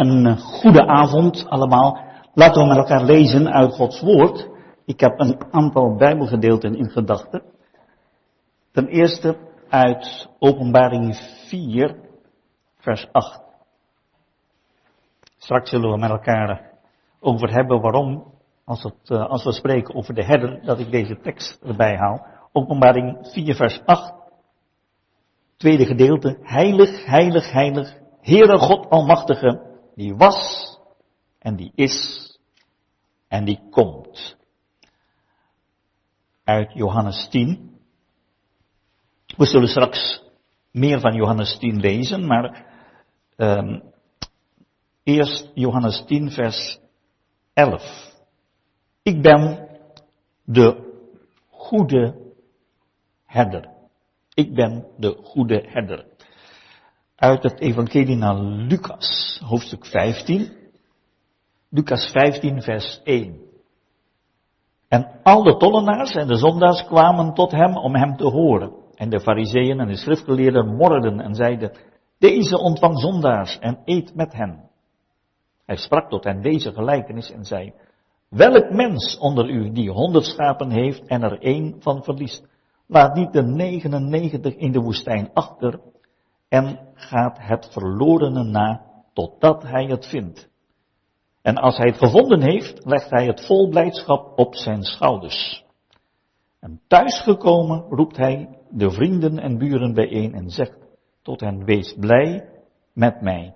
Een eh, goede avond allemaal. Laten we met elkaar lezen uit Gods Woord. Ik heb een aantal Bijbelgedeelten in gedachten. Ten eerste uit Openbaring 4, vers 8. Straks zullen we met elkaar over hebben waarom, als, het, eh, als we spreken over de herder, dat ik deze tekst erbij haal. Openbaring 4, vers 8. Tweede gedeelte. Heilig, heilig, heilig. Heere God Almachtige die was en die is en die komt. Uit Johannes 10. We zullen straks meer van Johannes 10 lezen, maar um, eerst Johannes 10, vers 11. Ik ben de goede herder. Ik ben de goede herder uit het evangelie naar Lucas, hoofdstuk 15. Lucas 15, vers 1. En al de tollenaars en de zondaars kwamen tot hem om hem te horen. En de fariseeën en de schriftgeleerden morden en zeiden, deze ontvang zondaars en eet met hen. Hij sprak tot hen deze gelijkenis en zei, welk mens onder u die honderd schapen heeft en er één van verliest, laat niet de 99 in de woestijn achter en gaat het verlorene na totdat hij het vindt. En als hij het gevonden heeft, legt hij het vol blijdschap op zijn schouders. En thuisgekomen roept hij de vrienden en buren bijeen en zegt tot hen, wees blij met mij,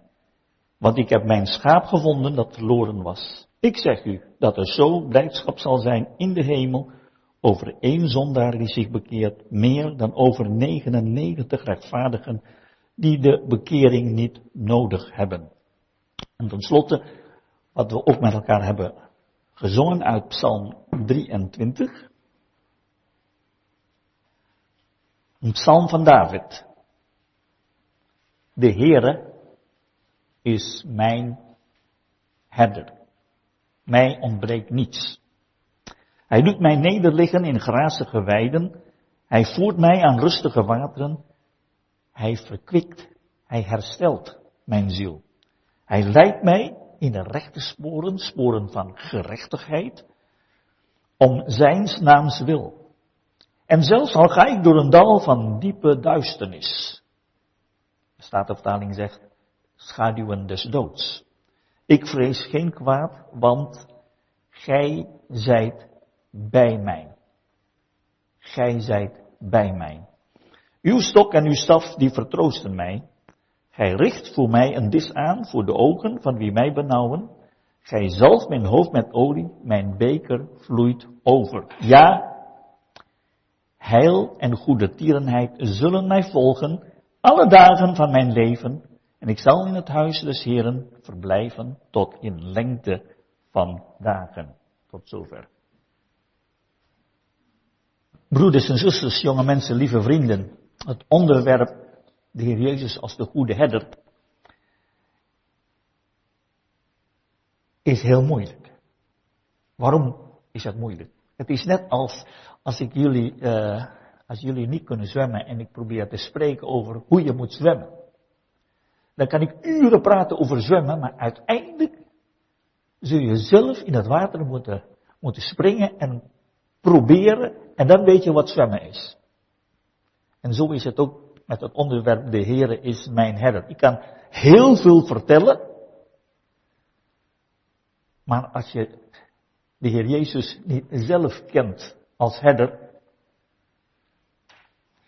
want ik heb mijn schaap gevonden dat verloren was. Ik zeg u dat er zo blijdschap zal zijn in de hemel over één zondaar die zich bekeert, meer dan over 99 rechtvaardigen die de bekering niet nodig hebben. En tenslotte, wat we ook met elkaar hebben gezongen uit Psalm 23. Een psalm van David. De Heere is mijn herder. Mij ontbreekt niets. Hij doet mij nederliggen in grazige weiden. Hij voert mij aan rustige wateren. Hij verkwikt, hij herstelt mijn ziel. Hij leidt mij in de rechte sporen, sporen van gerechtigheid, om zijn naams wil. En zelfs al ga ik door een dal van diepe duisternis, staat de vertaling zegt, schaduwen des doods. Ik vrees geen kwaad, want gij zijt bij mij. Gij zijt bij mij. Uw stok en uw staf, die vertroosten mij. Gij richt voor mij een dis aan voor de ogen van wie mij benauwen. Gij zalft mijn hoofd met olie, mijn beker vloeit over. Ja, heil en goede tierenheid zullen mij volgen alle dagen van mijn leven. En ik zal in het huis des Heren verblijven tot in lengte van dagen. Tot zover. Broeders en zusters, jonge mensen, lieve vrienden het onderwerp de Heer Jezus als de goede herder is heel moeilijk. Waarom is dat moeilijk? Het is net als als ik jullie, uh, als jullie niet kunnen zwemmen en ik probeer te spreken over hoe je moet zwemmen. Dan kan ik uren praten over zwemmen, maar uiteindelijk zul je zelf in het water moeten, moeten springen en proberen en dan weet je wat zwemmen is. En zo is het ook met het onderwerp de Heere is mijn herder. Ik kan heel veel vertellen, maar als je de Heer Jezus niet zelf kent als herder,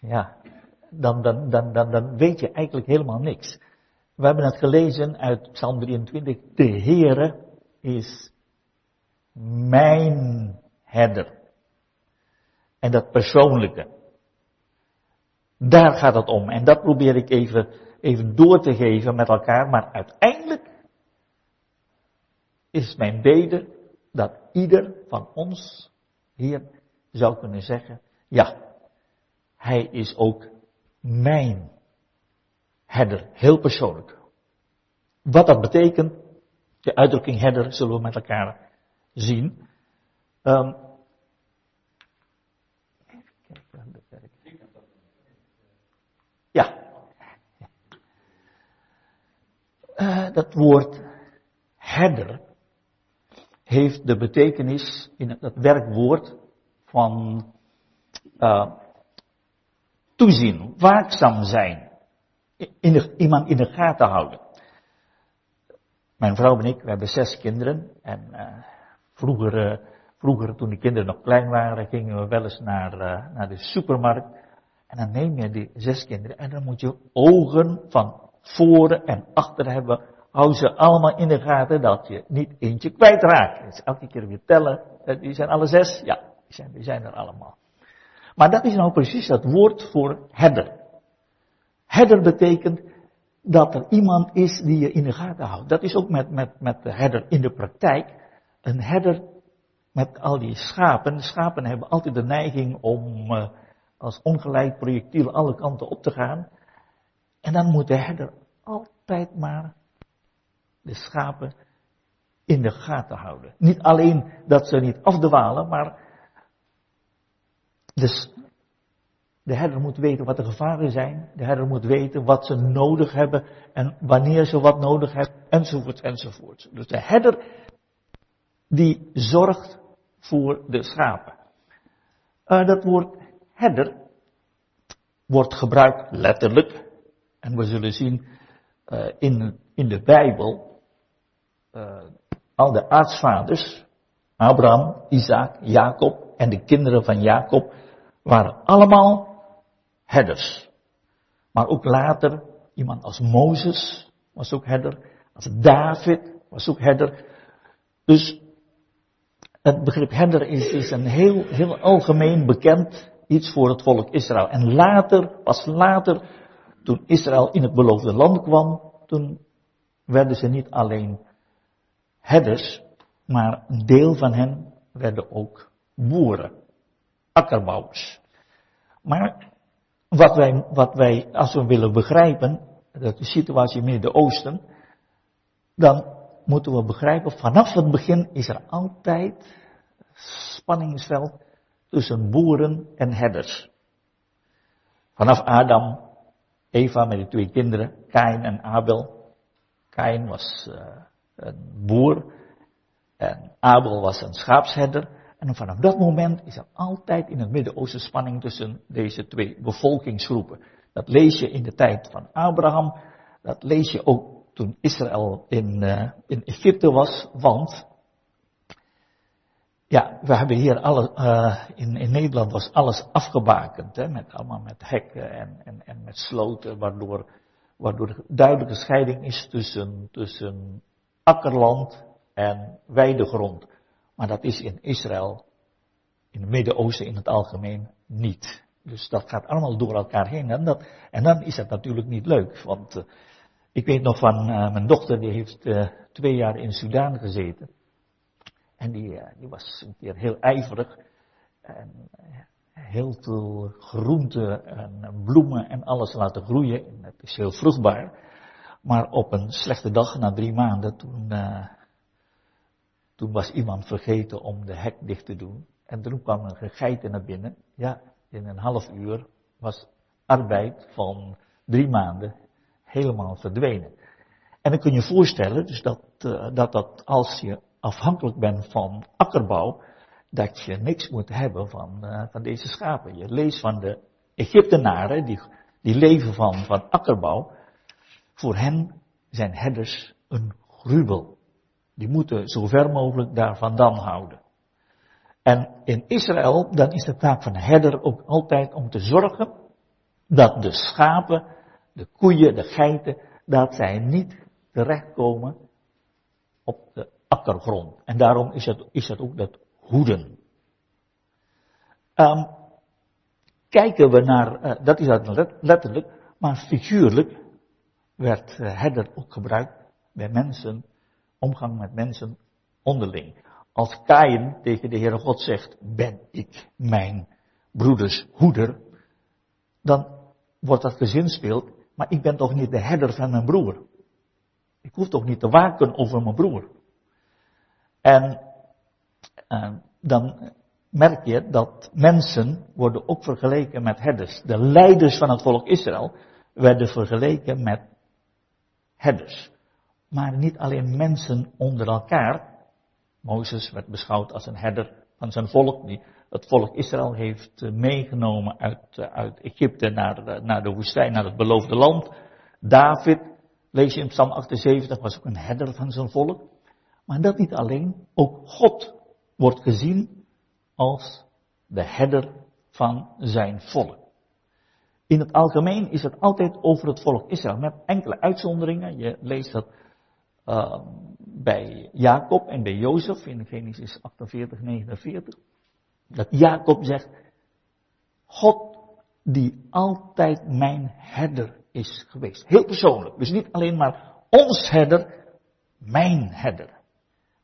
ja, dan, dan, dan, dan, dan weet je eigenlijk helemaal niks. We hebben het gelezen uit Psalm 23. De Heere is mijn herder. En dat persoonlijke. Daar gaat het om. En dat probeer ik even, even door te geven met elkaar. Maar uiteindelijk is mijn bede dat ieder van ons hier zou kunnen zeggen, ja, hij is ook mijn herder, heel persoonlijk. Wat dat betekent, de uitdrukking herder, zullen we met elkaar zien. Um, uh, dat woord herder heeft de betekenis in het werkwoord van uh, toezien, waakzaam zijn, in iemand in de gaten houden. Mijn vrouw en ik, we hebben zes kinderen en uh, vroeger, vroeger toen de kinderen nog klein waren, gingen we wel eens naar, naar de supermarkt en dan neem je die zes kinderen en dan moet je ogen van voren en achter hebben. Hou ze allemaal in de gaten dat je niet eentje kwijtraakt. Elke keer weer tellen. Die zijn alle zes? Ja, die zijn, die zijn er allemaal. Maar dat is nou precies dat woord voor herder. Herder betekent dat er iemand is die je in de gaten houdt. Dat is ook met, met, met de herder in de praktijk. Een herder met al die schapen. Schapen hebben altijd de neiging om uh, als ongeleid projectiel alle kanten op te gaan. En dan moet de herder altijd maar de schapen in de gaten houden. Niet alleen dat ze niet afdwalen, maar dus de herder moet weten wat de gevaren zijn. De herder moet weten wat ze nodig hebben en wanneer ze wat nodig hebben, enzovoort, enzovoort. Dus de herder die zorgt voor de schapen. Uh, dat woord herder wordt gebruikt letterlijk en we zullen zien uh, in, in de Bijbel, uh, al de aartsvaders, Abraham, Isaac, Jacob en de kinderen van Jacob, waren allemaal herders. Maar ook later, iemand als Mozes was ook herder, als David was ook herder. Dus het begrip herder is, is een heel, heel algemeen bekend iets voor het volk Israël. En later, pas later, toen Israël in het beloofde land kwam, toen werden ze niet alleen herders, maar een deel van hen werden ook boeren, akkerbouwers. Maar wat wij, wat wij, als we willen begrijpen, de situatie in het Midden-Oosten, dan moeten we begrijpen, vanaf het begin is er altijd spanningsveld tussen boeren en herders. Vanaf Adam Eva met de twee kinderen, Kain en Abel. Kain was uh, een boer en Abel was een schaapsherder. En vanaf dat moment is er altijd in het Midden-Oosten spanning tussen deze twee bevolkingsgroepen. Dat lees je in de tijd van Abraham. Dat lees je ook toen Israël in, uh, in Egypte was. Want ja, we hebben hier alle, uh, in, in Nederland was alles afgebakend, hè, met, allemaal met hekken en, en, en met sloten, waardoor, waardoor duidelijke scheiding is tussen, tussen akkerland en weidegrond. Maar dat is in Israël, in het Midden-Oosten in het algemeen niet. Dus dat gaat allemaal door elkaar heen. En, dat, en dan is het natuurlijk niet leuk. Want uh, ik weet nog van uh, mijn dochter, die heeft twee jaar in Sudan gezeten. En die, eh, die was een keer heel ijverig. En eh, heel veel groenten en bloemen en alles laten groeien. En het is heel vruchtbaar. Maar op een slechte dag, na drie maanden, toen, toen was iemand vergeten om de hek dicht te doen. En toen kwam een geiten naar binnen. Ja, in een half uur was arbeid van drie maanden helemaal verdwenen. En dan kun je voorstellen, dus dat, dat, dat als je afhankelijk bent van akkerbouw, dat je niks moet hebben van, uh, van deze schapen. Je leest van de Egyptenaren, die, die leven van, van akkerbouw. Voor hen zijn herders een gruwel. Die moeten zo ver mogelijk daar vandaan houden. En in Israël, dan is de taak van de herder ook altijd om te zorgen dat de schapen, de koeien, de geiten, dat zij niet terechtkomen op de akkergrond. En daarom is het, is het ook dat hoeden. Um, kijken we naar, uh, dat is letterlijk, maar figuurlijk werd uh, herder ook gebruikt bij mensen, omgang met mensen onderling. Als Kain tegen de Heere God zegt, ben ik mijn broeders hoeder, dan wordt dat gezinspeeld, maar ik ben toch niet de herder van mijn broer. Ik hoef toch niet te waken over mijn broer. En uh, dan merk je dat mensen worden ook vergeleken met herders. De leiders van het volk Israël werden vergeleken met herders. maar niet alleen mensen onder elkaar. Mozes werd beschouwd als een herder van zijn volk, die het volk Israël heeft eh, meegenomen uit, eh, uit Egypte naar, naar de woestijn, naar het beloofde land. David, lees je in Psalm 78, was ook een herder van zijn volk. Maar dat niet alleen, ook God wordt gezien als de herder van zijn volk. In het algemeen is het altijd over het volk Israël, met enkele uitzonderingen. Je leest dat uh, bij Jacob en bij Jozef in Genesis 48, 49. Dat Jacob zegt, God die altijd mijn herder is geweest. Heel persoonlijk. Dus niet alleen maar ons herder, mijn herder.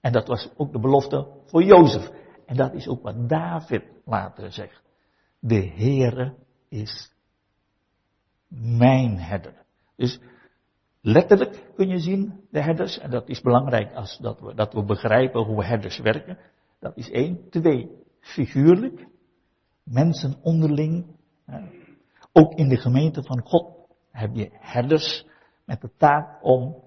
En dat was ook de belofte voor Jozef. En dat is ook wat David later zegt. De Heere is mijn herder. Dus letterlijk kun je zien, de herders, en dat is belangrijk als dat we, dat we begrijpen hoe herders werken. Dat is één. Twee, figuurlijk. Mensen onderling. Ook in de gemeente van God heb je herders met de taak om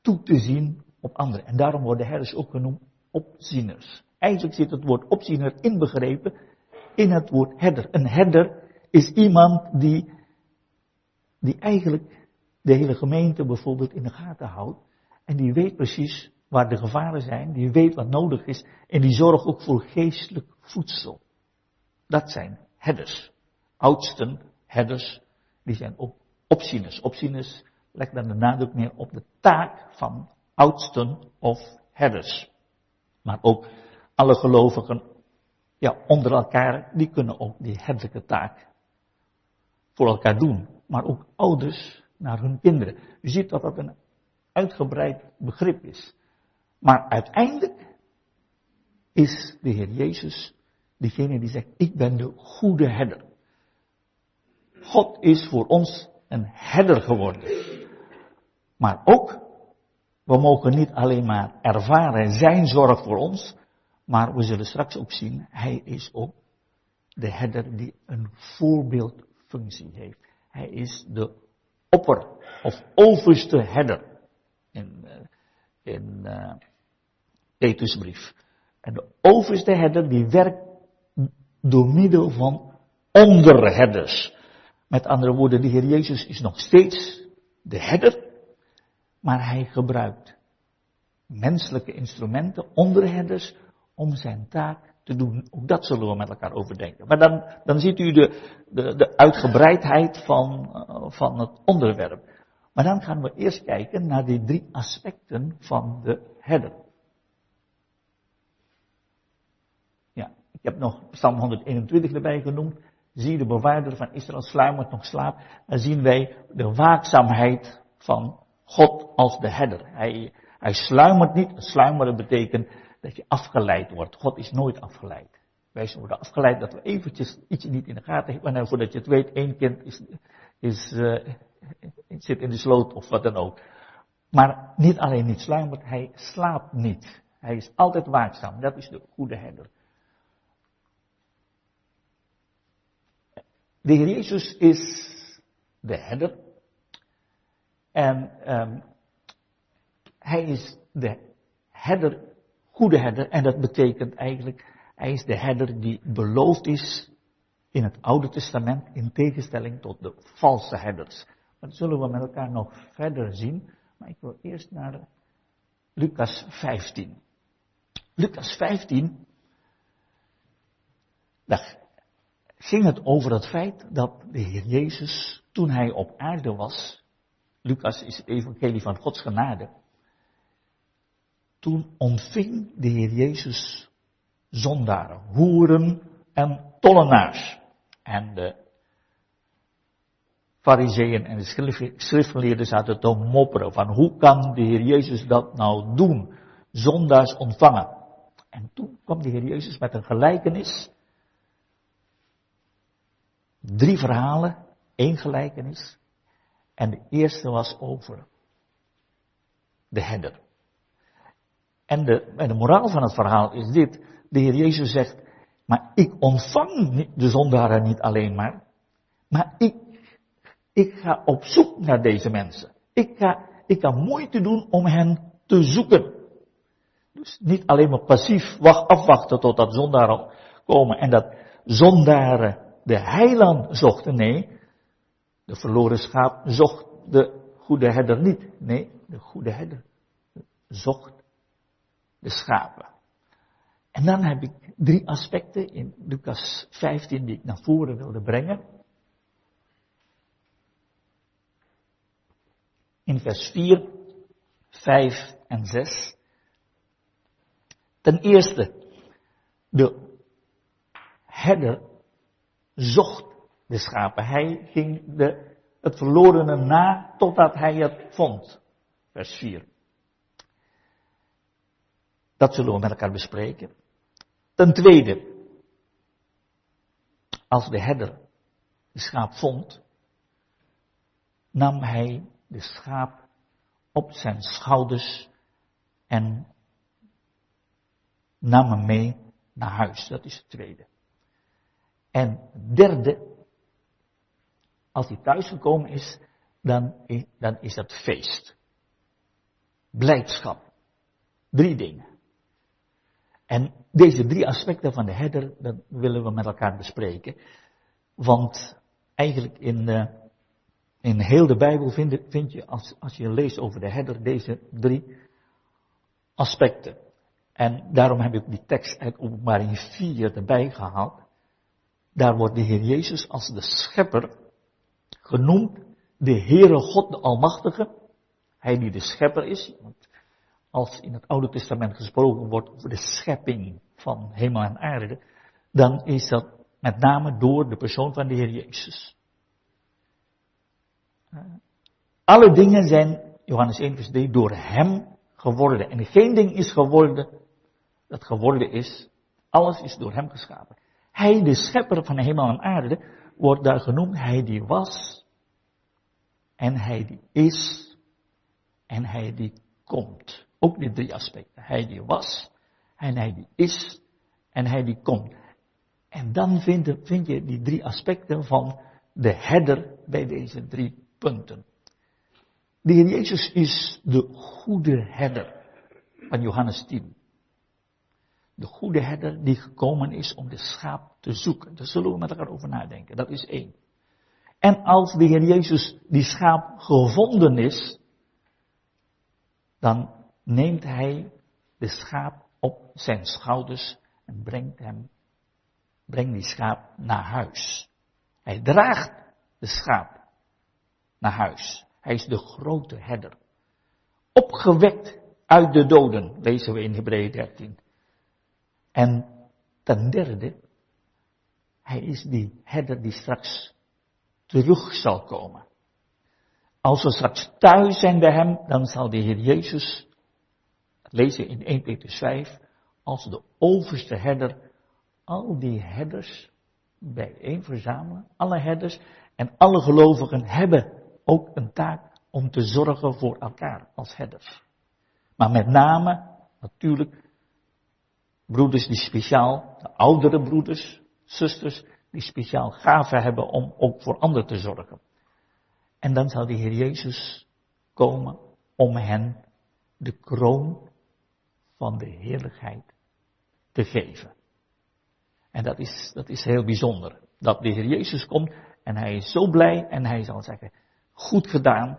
toe te zien op anderen. En daarom worden herders ook genoemd opzieners. Eigenlijk zit het woord opziener inbegrepen in het woord herder. Een herder is iemand die, die eigenlijk de hele gemeente bijvoorbeeld in de gaten houdt. En die weet precies waar de gevaren zijn, die weet wat nodig is en die zorgt ook voor geestelijk voedsel. Dat zijn herders. Oudsten, herders, die zijn ook opzieners. Opzieners legt dan de nadruk meer op de taak van oudsten of herders. Maar ook alle gelovigen, ja, onder elkaar, die kunnen ook die herderlijke taak voor elkaar doen. Maar ook ouders naar hun kinderen. U ziet dat dat een uitgebreid begrip is. Maar uiteindelijk is de Heer Jezus degene die zegt, ik ben de goede herder. God is voor ons een herder geworden. Maar ook, we mogen niet alleen maar ervaren zijn zorg voor ons, maar we zullen straks ook zien, hij is ook de herder die een voorbeeldfunctie heeft. Hij is de opper of overste herder in, uh, in uh, Petrusbrief. En de overste herder die werkt door middel van onderherders. Met andere woorden, de Heer Jezus is nog steeds de herder, maar hij gebruikt menselijke instrumenten, onderherders, om zijn taak te doen. Ook dat zullen we met elkaar overdenken. Maar dan, dan ziet u de, de, de uitgebreidheid van, uh, van het onderwerp. Maar dan gaan we eerst kijken naar die drie aspecten van de herder. Ja, ik heb nog Psalm 121 erbij genoemd. Zie de bewaarder van Israël sluimert nog slaap. Dan zien wij de waakzaamheid van God als de herder. Hij, hij sluimert niet. Sluimeren betekent dat je afgeleid wordt. God is nooit afgeleid. Wij worden afgeleid dat we eventjes ietsje niet in de gaten hebben. En voordat je het weet, één kind is, is, uh, zit in de sloot of wat dan ook. Maar niet alleen niet sluimert, hij slaapt niet. Hij is altijd waakzaam. Dat is de goede herder. De Heer Jezus is de herder. En um, hij is de herder goede herder. En dat betekent eigenlijk, hij is de herder die beloofd is in het Oude Testament, in tegenstelling tot de valse herders. Dat zullen we met elkaar nog verder zien. Maar ik wil eerst naar Lucas 15. Lucas 15, daar ging het over het feit dat de Heer Jezus, toen hij op aarde was, Lucas is het evangelie van Gods genade, toen ontving de Heer Jezus zondaren, hoeren en tollenaars. En de fariseeën en de schriftgeleerden zaten te mopperen van hoe kan de Heer Jezus dat nou doen? Zondaars ontvangen. En toen kwam de Heer Jezus met een gelijkenis. Drie verhalen, één gelijkenis. En de eerste was over de herder. En de, en de moraal van het verhaal is dit. De Heer Jezus zegt, maar ik ontvang de zondaren niet alleen maar, maar ik, ik ga op zoek naar deze mensen. Ik ga, ik kan moeite doen om hen te zoeken. Dus niet alleen maar passief wacht, afwachten totdat zondaren komen en dat zondaren de heiland zochten. Nee, de verloren schaap zocht de goede herder niet. Nee, de goede herder zocht de schapen. En dan heb ik drie aspecten in Lucas 15 die ik naar voren wilde brengen. In vers 4, 5 en 6. Ten eerste, de herder zocht de schapen. Hij ging de, het verlorene na totdat hij het vond. Vers 4. Dat zullen we met elkaar bespreken. Ten tweede, als de herder de schaap vond, nam hij de schaap op zijn schouders en nam hem mee naar huis. Dat is het tweede. En derde, als hij thuisgekomen is, dan, dan is dat feest. Blijdschap. Drie dingen. En deze drie aspecten van de herder, dat willen we met elkaar bespreken. Want eigenlijk in, uh, in heel de Bijbel vind, vind je, als, als je leest over de herder, deze drie aspecten. En daarom heb ik die tekst uit openbaring 4 erbij gehaald. Daar wordt de Heer Jezus als de schepper genoemd, de Heere God, de Almachtige. Hij die de schepper is, want als in het Oude Testament gesproken wordt over de schepping van hemel en aarde, dan is dat met name door de persoon van de Heer Jezus. Alle dingen zijn, Johannes 1 vers 3, door Hem geworden. En geen ding is geworden dat geworden is. Alles is door Hem geschapen. Hij, de schepper van hemel en aarde, wordt daar genoemd. Hij die was. En Hij die is. En Hij die komt. Ook die drie aspecten. Hij die was, en hij die is, en hij die komt. En dan vind, vind je die drie aspecten van de herder bij deze drie punten. De Heer Jezus is de goede herder van Johannes 10. De goede herder die gekomen is om de schaap te zoeken. Daar zullen we met elkaar over nadenken. Dat is één. En als de Heer Jezus die schaap gevonden is, dan neemt hij de schaap op zijn schouders en brengt hem, brengt die schaap naar huis. Hij draagt de schaap naar huis. Hij is de grote herder. Opgewekt uit de doden, lezen we in Hebreeën 13. En ten derde, hij is die herder die straks terug zal komen. Als we straks thuis zijn bij hem, dan zal de Heer Jezus lezen in 1 Petrus 5, als de overste herder al die herders bijeen verzamelen, alle herders en alle gelovigen hebben ook een taak om te zorgen voor elkaar als herders. Maar met name, natuurlijk, broeders die speciaal, de oudere broeders, zusters, die speciaal gaven hebben om ook voor anderen te zorgen. En dan zal de Heer Jezus komen om hen de kroon van de heerlijkheid te geven. En dat is, dat is heel bijzonder. Dat de Heer Jezus komt en hij is zo blij en hij zal zeggen, goed gedaan,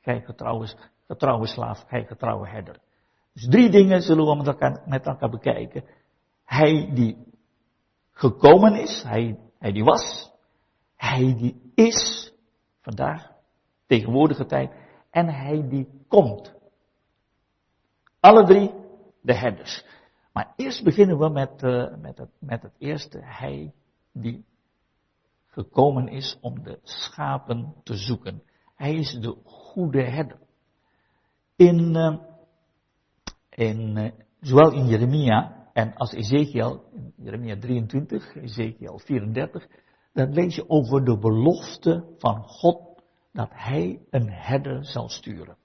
gij getrouwe, getrouwe slaaf, gij getrouwe herder. Dus drie dingen zullen we met elkaar, met elkaar bekijken. Hij die gekomen is, hij, hij die was, hij die is, vandaag, tegenwoordige tijd, en hij die komt. Alle drie de herders. Maar eerst beginnen we met, uh, met, het, met het eerste. Hij die gekomen is om de schapen te zoeken. Hij is de goede herder. In, uh, uh, zowel in Jeremia en als Ezekiel, in Jeremia 23, Ezekiel 34, dan lees je over de belofte van God dat hij een herder zal sturen.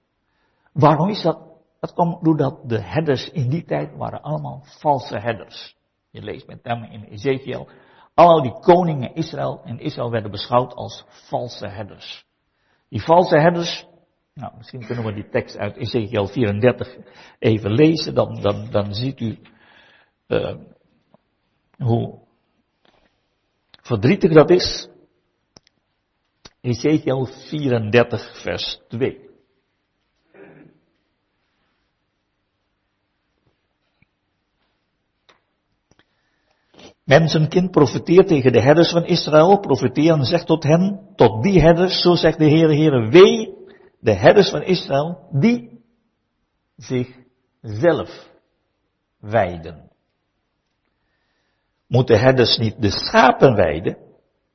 Waarom is dat dat kwam doordat de herders in die tijd waren allemaal valse herders. Je leest met name in Ezekiel. Al die koningen Israël en Israël werden beschouwd als valse herders. Die valse herders, Nou, misschien kunnen we die tekst uit Ezekiel 34 even lezen, dan, dan, dan ziet u uh, hoe verdrietig dat is. Ezekiel 34, vers 2. Mensenkind, profeteer tegen de herders van Israël, profeteer en zeg tot hen, tot die herders, zo zegt de Heere, Heere, wee de herders van Israël, die zichzelf wijden. Moeten herders niet de schapen wijden?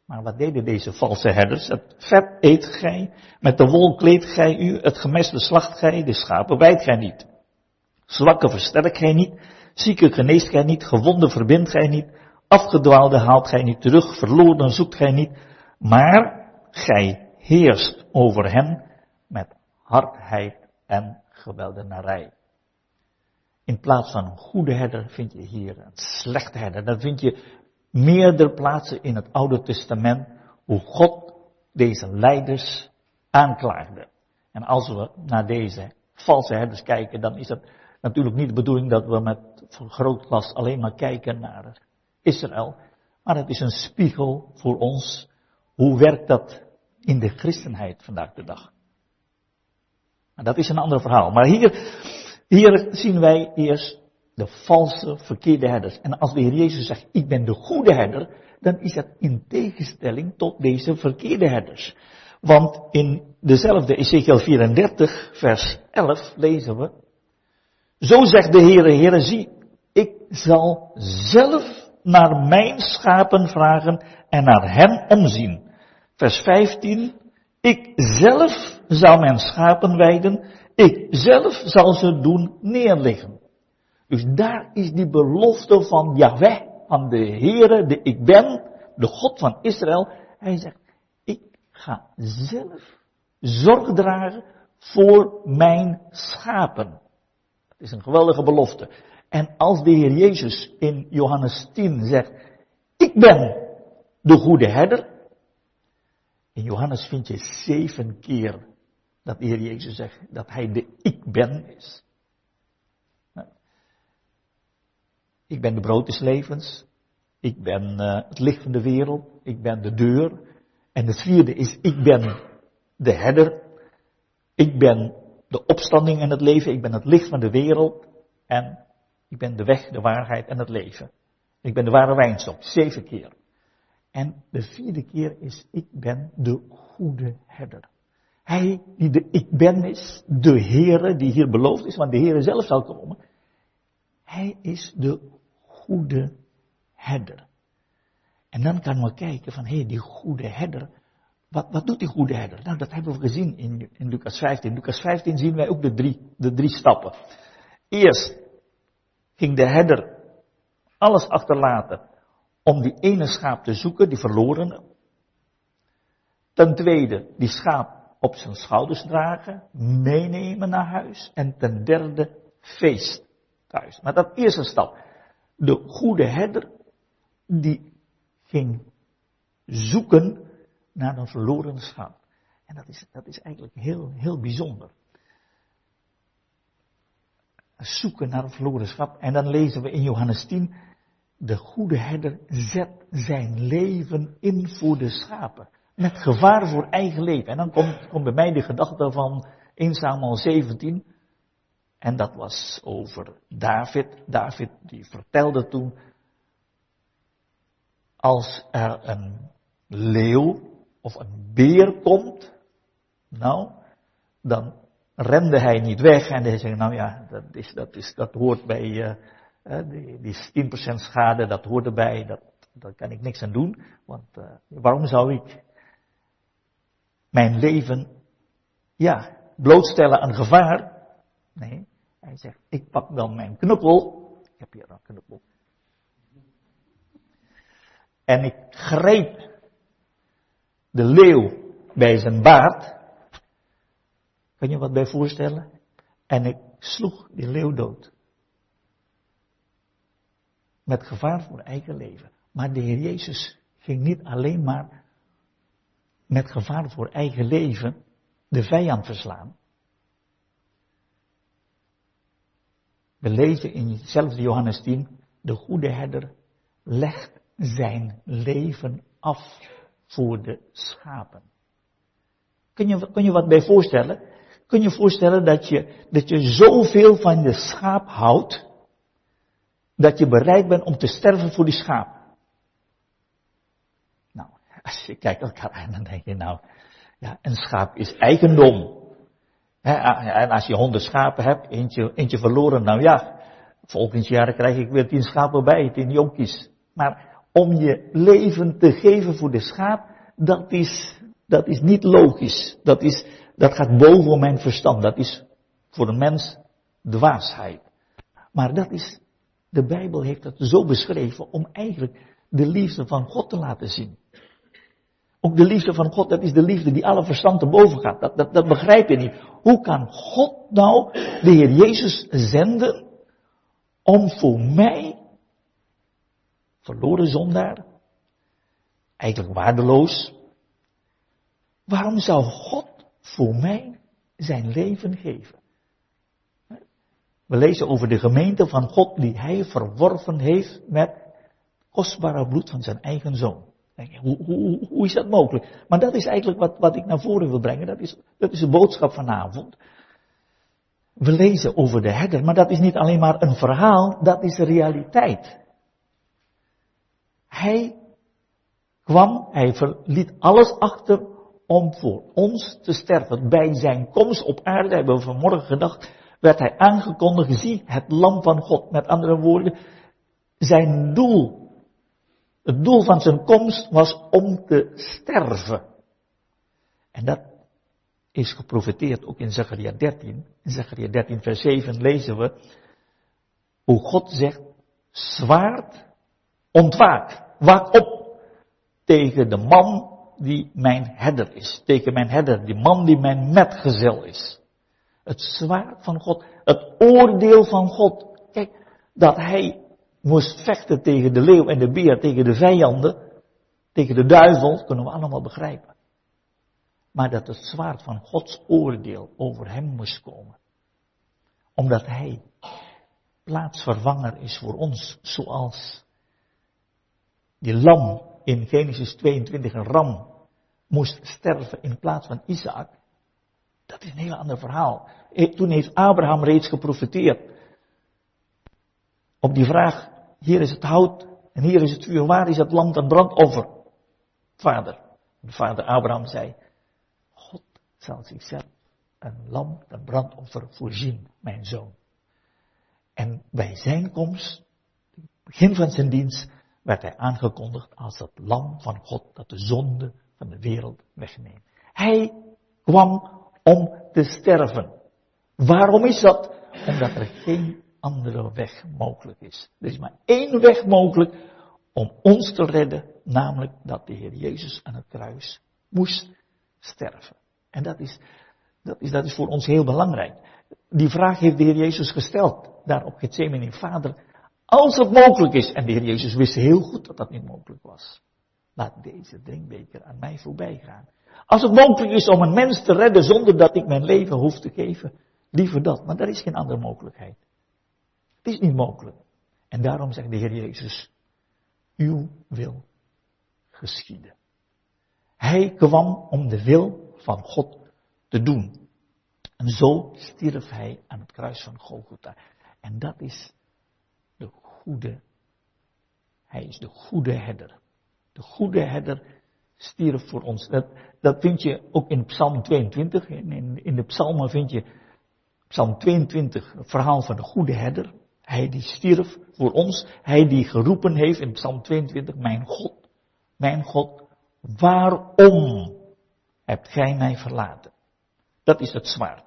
Maar wat deden deze valse herders? Het vet eet gij, met de wol kleedt gij u, het gemeste slacht gij, de schapen wijdt gij niet. Zwakke versterkt gij niet, zieke geneest gij niet, gewonden verbindt gij niet, Afgedwaalde haalt gij niet terug, verloren zoekt gij niet, maar gij heerst over hen met hardheid en geweldenarij. In plaats van een goede herder vind je hier een slechte herder. Dat vind je meerdere plaatsen in het Oude Testament, hoe God deze leiders aanklaagde. En als we naar deze valse herders kijken, dan is het natuurlijk niet de bedoeling dat we met vergrootglas alleen maar kijken naar Israël. Maar het is een spiegel voor ons. Hoe werkt dat in de christenheid vandaag de dag? Dat is een ander verhaal. Maar hier, hier zien wij eerst de valse, verkeerde herders. En als de Heer Jezus zegt, ik ben de goede herder, dan is dat in tegenstelling tot deze verkeerde herders. Want in dezelfde Ezekiel 34, vers 11 lezen we, zo zegt de Heere, Heere, zie, ik zal zelf naar mijn schapen vragen en naar hen omzien. Vers 15. Ik zelf zal mijn schapen weiden. Ik zelf zal ze doen neerliggen. Dus daar is die belofte van Yahweh, van de Heere, de ik ben, de God van Israël. Hij zegt, ik ga zelf zorg dragen voor mijn schapen. Dat is een geweldige belofte. En als de Heer Jezus in Johannes 10 zegt, ik ben de goede herder. In Johannes vind je zeven keer dat de Jezus zegt dat hij de ik ben is. Ik ben de brood des levens. Ik ben uh, het licht van de wereld. Ik ben de deur. En het vierde is, ik ben de herder. Ik ben de opstanding en het leven. Ik ben het licht van de wereld. En ik ben de weg, de waarheid en het leven. Ik ben de ware wijnstok, zeven keer. En de vierde keer is, ik ben de goede herder. Hij die de ik ben is, de Heere die hier beloofd is, want de Heere zelf zal komen. Hij is de goede herder. En dan kan we kijken van, hé, die goede herder, wat, wat doet die goede herder? Nou, dat hebben we gezien in, in Lucas 15. In Lucas 15 zien wij ook de drie, de drie stappen. Eerst ging de herder alles achterlaten om die ene schaap te zoeken, die verlorene. Ten tweede, die schaap op zijn schouders dragen, meenemen naar huis. En ten derde, feest thuis. Maar dat eerste stap. De goede herder, die ging zoeken naar een verloren schaap. En dat is, dat is eigenlijk heel, heel bijzonder zoeken naar een verloren schap. En dan lezen we in Johannes 10, de goede herder zet zijn leven in voor de schapen. Met gevaar voor eigen leven. En dan komt, bij mij de gedachte van 1 Samuel 17. En dat was over David. David die vertelde toen, als er een leeuw of een beer komt, nou, dan rende hij niet weg en hij zei, nou ja, dat, is, dat, is, dat hoort bij uh, die, die 10% schade, dat hoort erbij, dat, daar kan ik niks aan doen, want uh, waarom zou ik mijn leven, ja, blootstellen aan gevaar? Nee, hij zegt, ik pak dan mijn knuppel, ik heb hier een knuppel, en ik greep de leeuw bij zijn baard, kan je wat bij voorstellen? En ik sloeg die leeuw dood. Met gevaar voor eigen leven. Maar de Heer Jezus ging niet alleen maar met gevaar voor eigen leven de vijand verslaan. We lezen in hetzelfde Johannes 10, de goede herder legt zijn leven af voor de schapen. Kun je, kun je wat bij voorstellen? Kun je voorstellen dat je, dat je zoveel van je schaap houdt, dat je bereid bent om te sterven voor die schaap? Nou, als je kijkt elkaar aan, dan denk je nou, ja, een schaap is eigendom. en als je honderd schapen hebt, eentje, eentje verloren, nou ja, volgend jaar krijg ik weer tien schapen bij, tien jonkies. Maar om je leven te geven voor de schaap, dat is, dat is niet logisch. Dat, is, dat gaat boven mijn verstand. Dat is voor een mens dwaasheid. Maar dat is, de Bijbel heeft het zo beschreven om eigenlijk de liefde van God te laten zien. Ook de liefde van God, dat is de liefde die alle verstand te boven gaat. Dat, dat, dat begrijp je niet. Hoe kan God nou de Heer Jezus zenden om voor mij, verloren zondaar, eigenlijk waardeloos, waarom zou God voor mij zijn leven geven? We lezen over de gemeente van God die hij verworven heeft met kostbare bloed van zijn eigen zoon. Hoe, hoe, hoe is dat mogelijk? Maar dat is eigenlijk wat, wat ik naar voren wil brengen. Dat is, dat is de boodschap vanavond. We lezen over de herder, maar dat is niet alleen maar een verhaal, dat is de realiteit. Hij kwam, hij verliet alles achter om voor ons te sterven. Bij zijn komst op aarde, hebben we vanmorgen gedacht, werd hij aangekondigd, zie het lam van God. Met andere woorden, zijn doel het doel van zijn komst was om te sterven. En dat is geprofeteerd ook in Zechariah 13. In Zechariah 13 vers 7 lezen we hoe God zegt, zwaard ontwaak, waak op tegen de man die mijn herder is. Tegen mijn herder, die man die mijn metgezel is. Het zwaard van God, het oordeel van God. Kijk, dat hij moest vechten tegen de leeuw en de beer, tegen de vijanden, tegen de duivel, kunnen we allemaal begrijpen. Maar dat het zwaard van Gods oordeel over hem moest komen. Omdat hij plaatsvervanger is voor ons, zoals die lam in Genesis 22, een ram, moest sterven in plaats van Isaac. Dat is een heel ander verhaal. Toen heeft Abraham reeds geprofiteerd. Op die vraag, hier is het hout en hier is het vuur, waar is het lam dat brandoffer? Vader. De vader Abraham zei, God zal zichzelf een lam, een brandoffer voorzien, mijn zoon. En bij zijn komst, begin van zijn dienst, werd hij aangekondigd als het lam van God dat de zonde van de wereld wegneemt. Hij kwam om te sterven. Waarom is dat? Omdat er geen andere weg mogelijk is. Er is maar één weg mogelijk om ons te redden, namelijk dat de Heer Jezus aan het kruis moest sterven. En dat is, dat is, dat is voor ons heel belangrijk. Die vraag heeft de Heer Jezus gesteld, daar op Gethsemane, Vader, als het mogelijk is, en de Heer Jezus wist heel goed dat dat niet mogelijk was, laat deze drinkbeker aan mij voorbij gaan. Als het mogelijk is om een mens te redden zonder dat ik mijn leven hoef te geven, liever dat, maar er is geen andere mogelijkheid. Het is niet mogelijk. En daarom zegt de Heer Jezus, uw wil geschieden. Hij kwam om de wil van God te doen. En zo stierf hij aan het kruis van Golgotha. En dat is de goede, hij is de goede herder. De goede herder stierf voor ons. Dat, dat vind je ook in Psalm 22. In, in, de psalmen vind je Psalm 22, het verhaal van de goede herder. Hij die stierf voor ons, hij die geroepen heeft in Psalm 22, mijn God, mijn God, waarom hebt gij mij verlaten? Dat is het zwaard.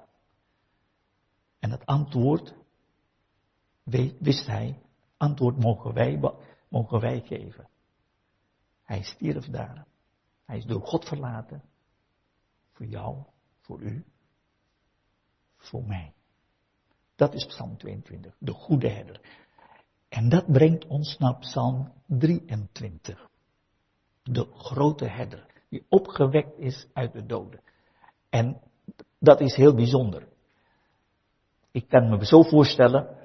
En het antwoord wist hij, antwoord mogen wij, mogen wij geven. Hij stierf daar. Hij is door God verlaten. Voor jou, voor u, voor mij. Dat is Psalm 22, de goede herder. En dat brengt ons naar Psalm 23. De grote herder, die opgewekt is uit de doden. En dat is heel bijzonder. Ik kan me zo voorstellen,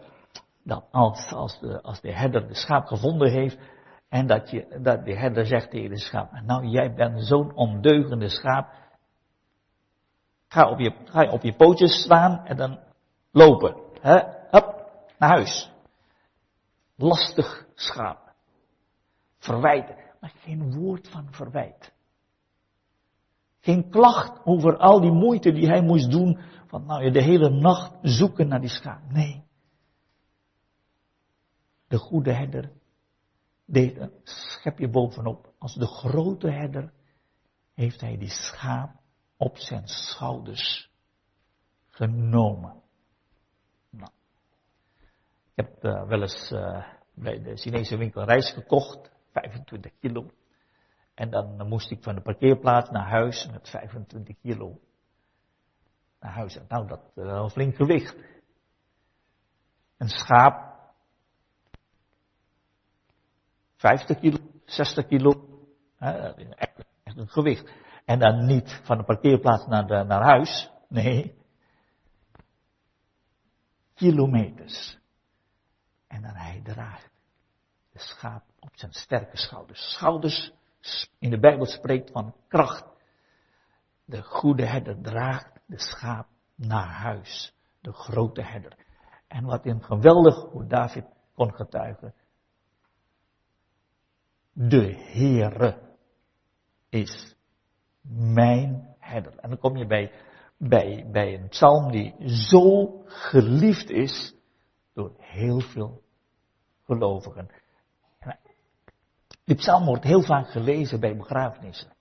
dat als, als, de, als de herder de schaap gevonden heeft, en dat, je, dat de herder zegt tegen de schaap, nou jij bent zo'n ondeugende schaap, ga op je, ga op je pootjes staan en dan lopen. Hè? Hup, naar huis. Lastig schaap. Verwijten, maar geen woord van verwijt. Geen klacht over al die moeite die hij moest doen, van nou de hele nacht zoeken naar die schaap. Nee. De goede herder een schepje bovenop. Als de grote herder heeft hij die schaap op zijn schouders genomen. Nou, ik heb uh, wel eens uh, bij de Chinese winkel reis gekocht, 25 kilo. En dan moest ik van de parkeerplaats naar huis met 25 kilo naar huis. Nou, dat is wel een flink gewicht. Een schaap 50 kilo, 60 kilo. Echt, een gewicht. En dan niet van de parkeerplaats naar, naar huis. Nee. Kilometers. En dan hij draagt de schaap op zijn sterke schouders. Schouders in de Bijbel spreekt van kracht. De goede herder draagt de schaap naar huis. De grote herder. En wat in geweldig hoe David kon getuigen. De Heere is mijn herder. En dan kom je bij, bij, bij een psalm die zo geliefd is door heel veel gelovigen. Die psalm wordt heel vaak gelezen bij begrafenissen.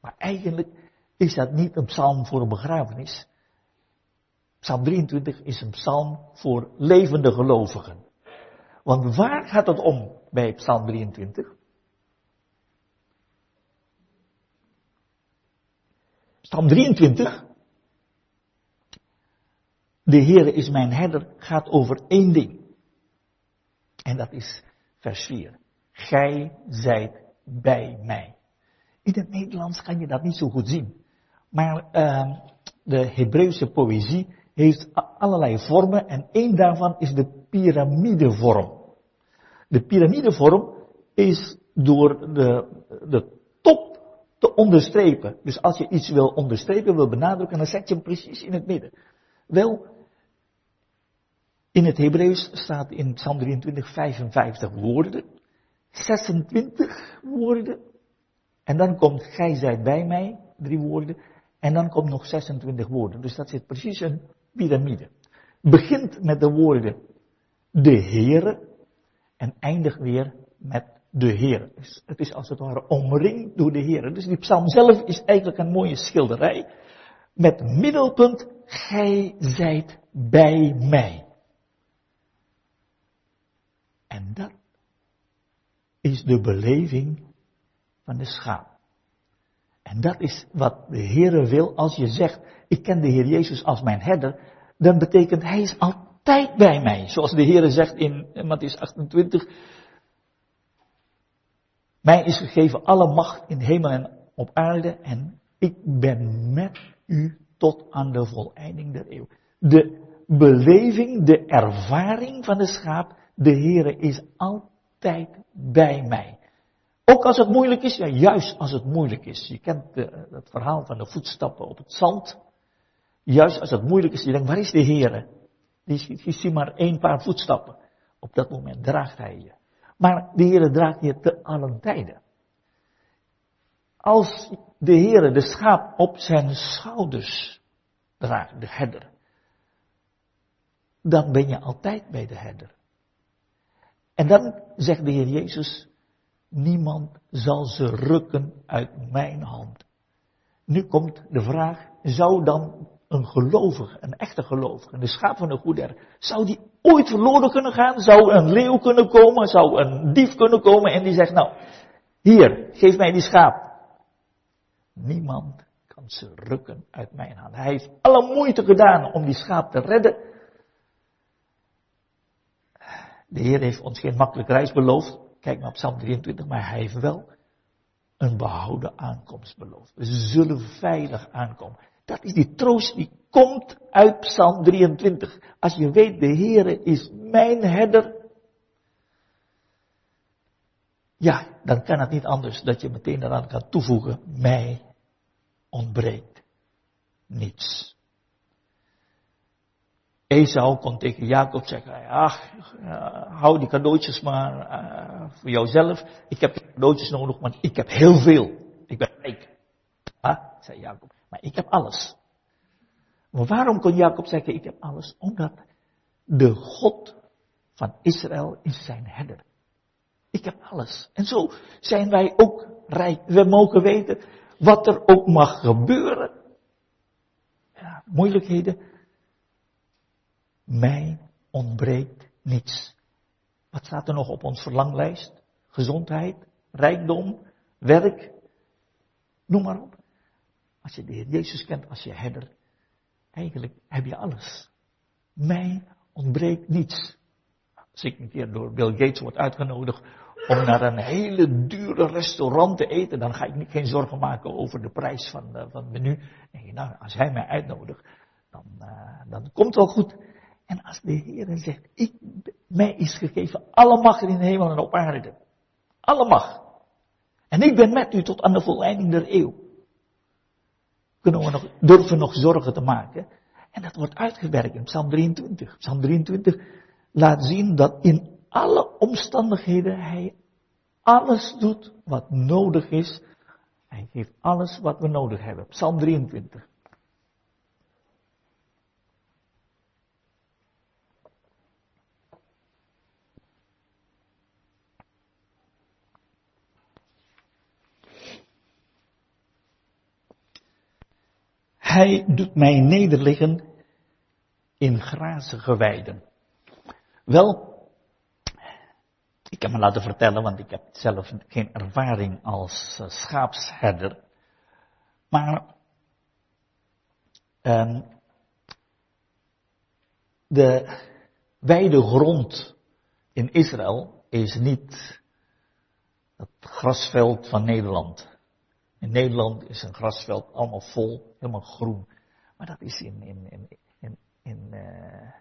Maar eigenlijk is dat niet een psalm voor een begrafenis. Psalm 23 is een psalm voor levende gelovigen. Want waar gaat het om bij psalm 23? Psalm 23. De Heere is mijn herder gaat over één ding. En dat is vers 4. Gij zijt bij mij. In het Nederlands kan je dat niet zo goed zien. Maar uh, de Hebreeuwse poëzie heeft allerlei vormen en één daarvan is de piramidevorm. De piramidevorm is door de, de top te onderstrepen. Dus als je iets wil onderstrepen, wil benadrukken, dan zet je hem precies in het midden. Wel, in het Hebreeuws staat in Psalm 23 55 woorden, 26 woorden, en dan komt gij zijt bij mij, drie woorden, en dan komt nog 26 woorden. Dus dat zit precies een piramide. Begint met de woorden de Heere en eindigt weer met de Heer. Het is als het ware omringd door de Heer. Dus die psalm zelf is eigenlijk een mooie schilderij. Met middelpunt, gij zijt bij mij. En dat is de beleving van de schaap. En dat is wat de Heer wil als je zegt, ik ken de Heer Jezus als mijn herder, dan betekent hij is altijd bij mij. Zoals de Heer zegt in Matthäus 28, mij is gegeven alle macht in hemel en op aarde en ik ben met u tot aan de voleinding der eeuw. De beleving, de ervaring van de schaap, de Heere is altijd bij mij. Ook als het moeilijk is, ja juist als het moeilijk is. Je kent de, het verhaal van de voetstappen op het zand. Juist als het moeilijk is, je denkt, waar is de Heere? Die ziet maar één paar voetstappen. Op dat moment draagt hij je. Maar de Heere draagt je te allen tijden. Als de Heere de schaap op zijn schouders draagt, de herder, dan ben je altijd bij de herder. En dan zegt de Heer Jezus, niemand zal ze rukken uit mijn hand. Nu komt de vraag, zou dan een gelovige, een echte gelovige, de schaap van de goede zou die ooit verloren kunnen gaan? Zou een leeuw kunnen komen? Zou een dief kunnen komen en die zegt, nou, hier, geef mij die schaap. Niemand kan ze rukken uit mijn hand. Hij heeft alle moeite gedaan om die schaap te redden. De Heer heeft ons geen makkelijke reis beloofd. Kijk naar Psalm 23, maar hij heeft wel een behouden aankomst beloofd. We zullen veilig aankomen. Dat is die troost die komt uit Psalm 23. Als je weet, de Heere is mijn herder. Ja, dan kan het niet anders dat je meteen eraan kan toevoegen, mij ontbreekt niets. Esau kon tegen Jacob zeggen, ach, uh, hou die cadeautjes maar uh, voor jouzelf. Ik heb cadeautjes nodig, want ik heb heel veel. Ik ben rijk. Ah, zei Jacob, maar ik heb alles. Maar waarom kon Jacob zeggen, ik heb alles? Omdat de God van Israël is zijn herder. Ik heb alles. En zo zijn wij ook rijk. We mogen weten wat er ook mag gebeuren. Ja, moeilijkheden. Mij ontbreekt niets. Wat staat er nog op ons verlanglijst? Gezondheid, rijkdom, werk, noem maar op. Als je de Heer Jezus kent als je herder, eigenlijk heb je alles. Mij ontbreekt niets. Als ik een keer door Bill Gates word uitgenodigd om naar een hele dure restaurant te eten, dan ga ik niet, geen zorgen maken over de prijs van, uh, van het menu. Nee, nou, als hij mij uitnodigt, dan, uh, dan komt het wel goed. En als de Heer zegt, ik, mij is gegeven alle macht in de hemel en op aarde. Alle macht. En ik ben met u tot aan de volleinding der eeuw. Kunnen we nog, durven nog zorgen te maken. En dat wordt uitgewerkt in Psalm 23. Psalm 23 laat zien dat in alle omstandigheden hij alles doet wat nodig is. Hij geeft alles wat we nodig hebben. Psalm 23. Hij doet mij nederliggen in grazige weiden. Wel, ik heb me laten vertellen, want ik heb zelf geen ervaring als uh, schaapsherder. Maar um, de wijde grond in Israël is niet het grasveld van Nederland. In Nederland is een grasveld allemaal vol, helemaal groen. Maar dat is in, in, in, in, in, uh,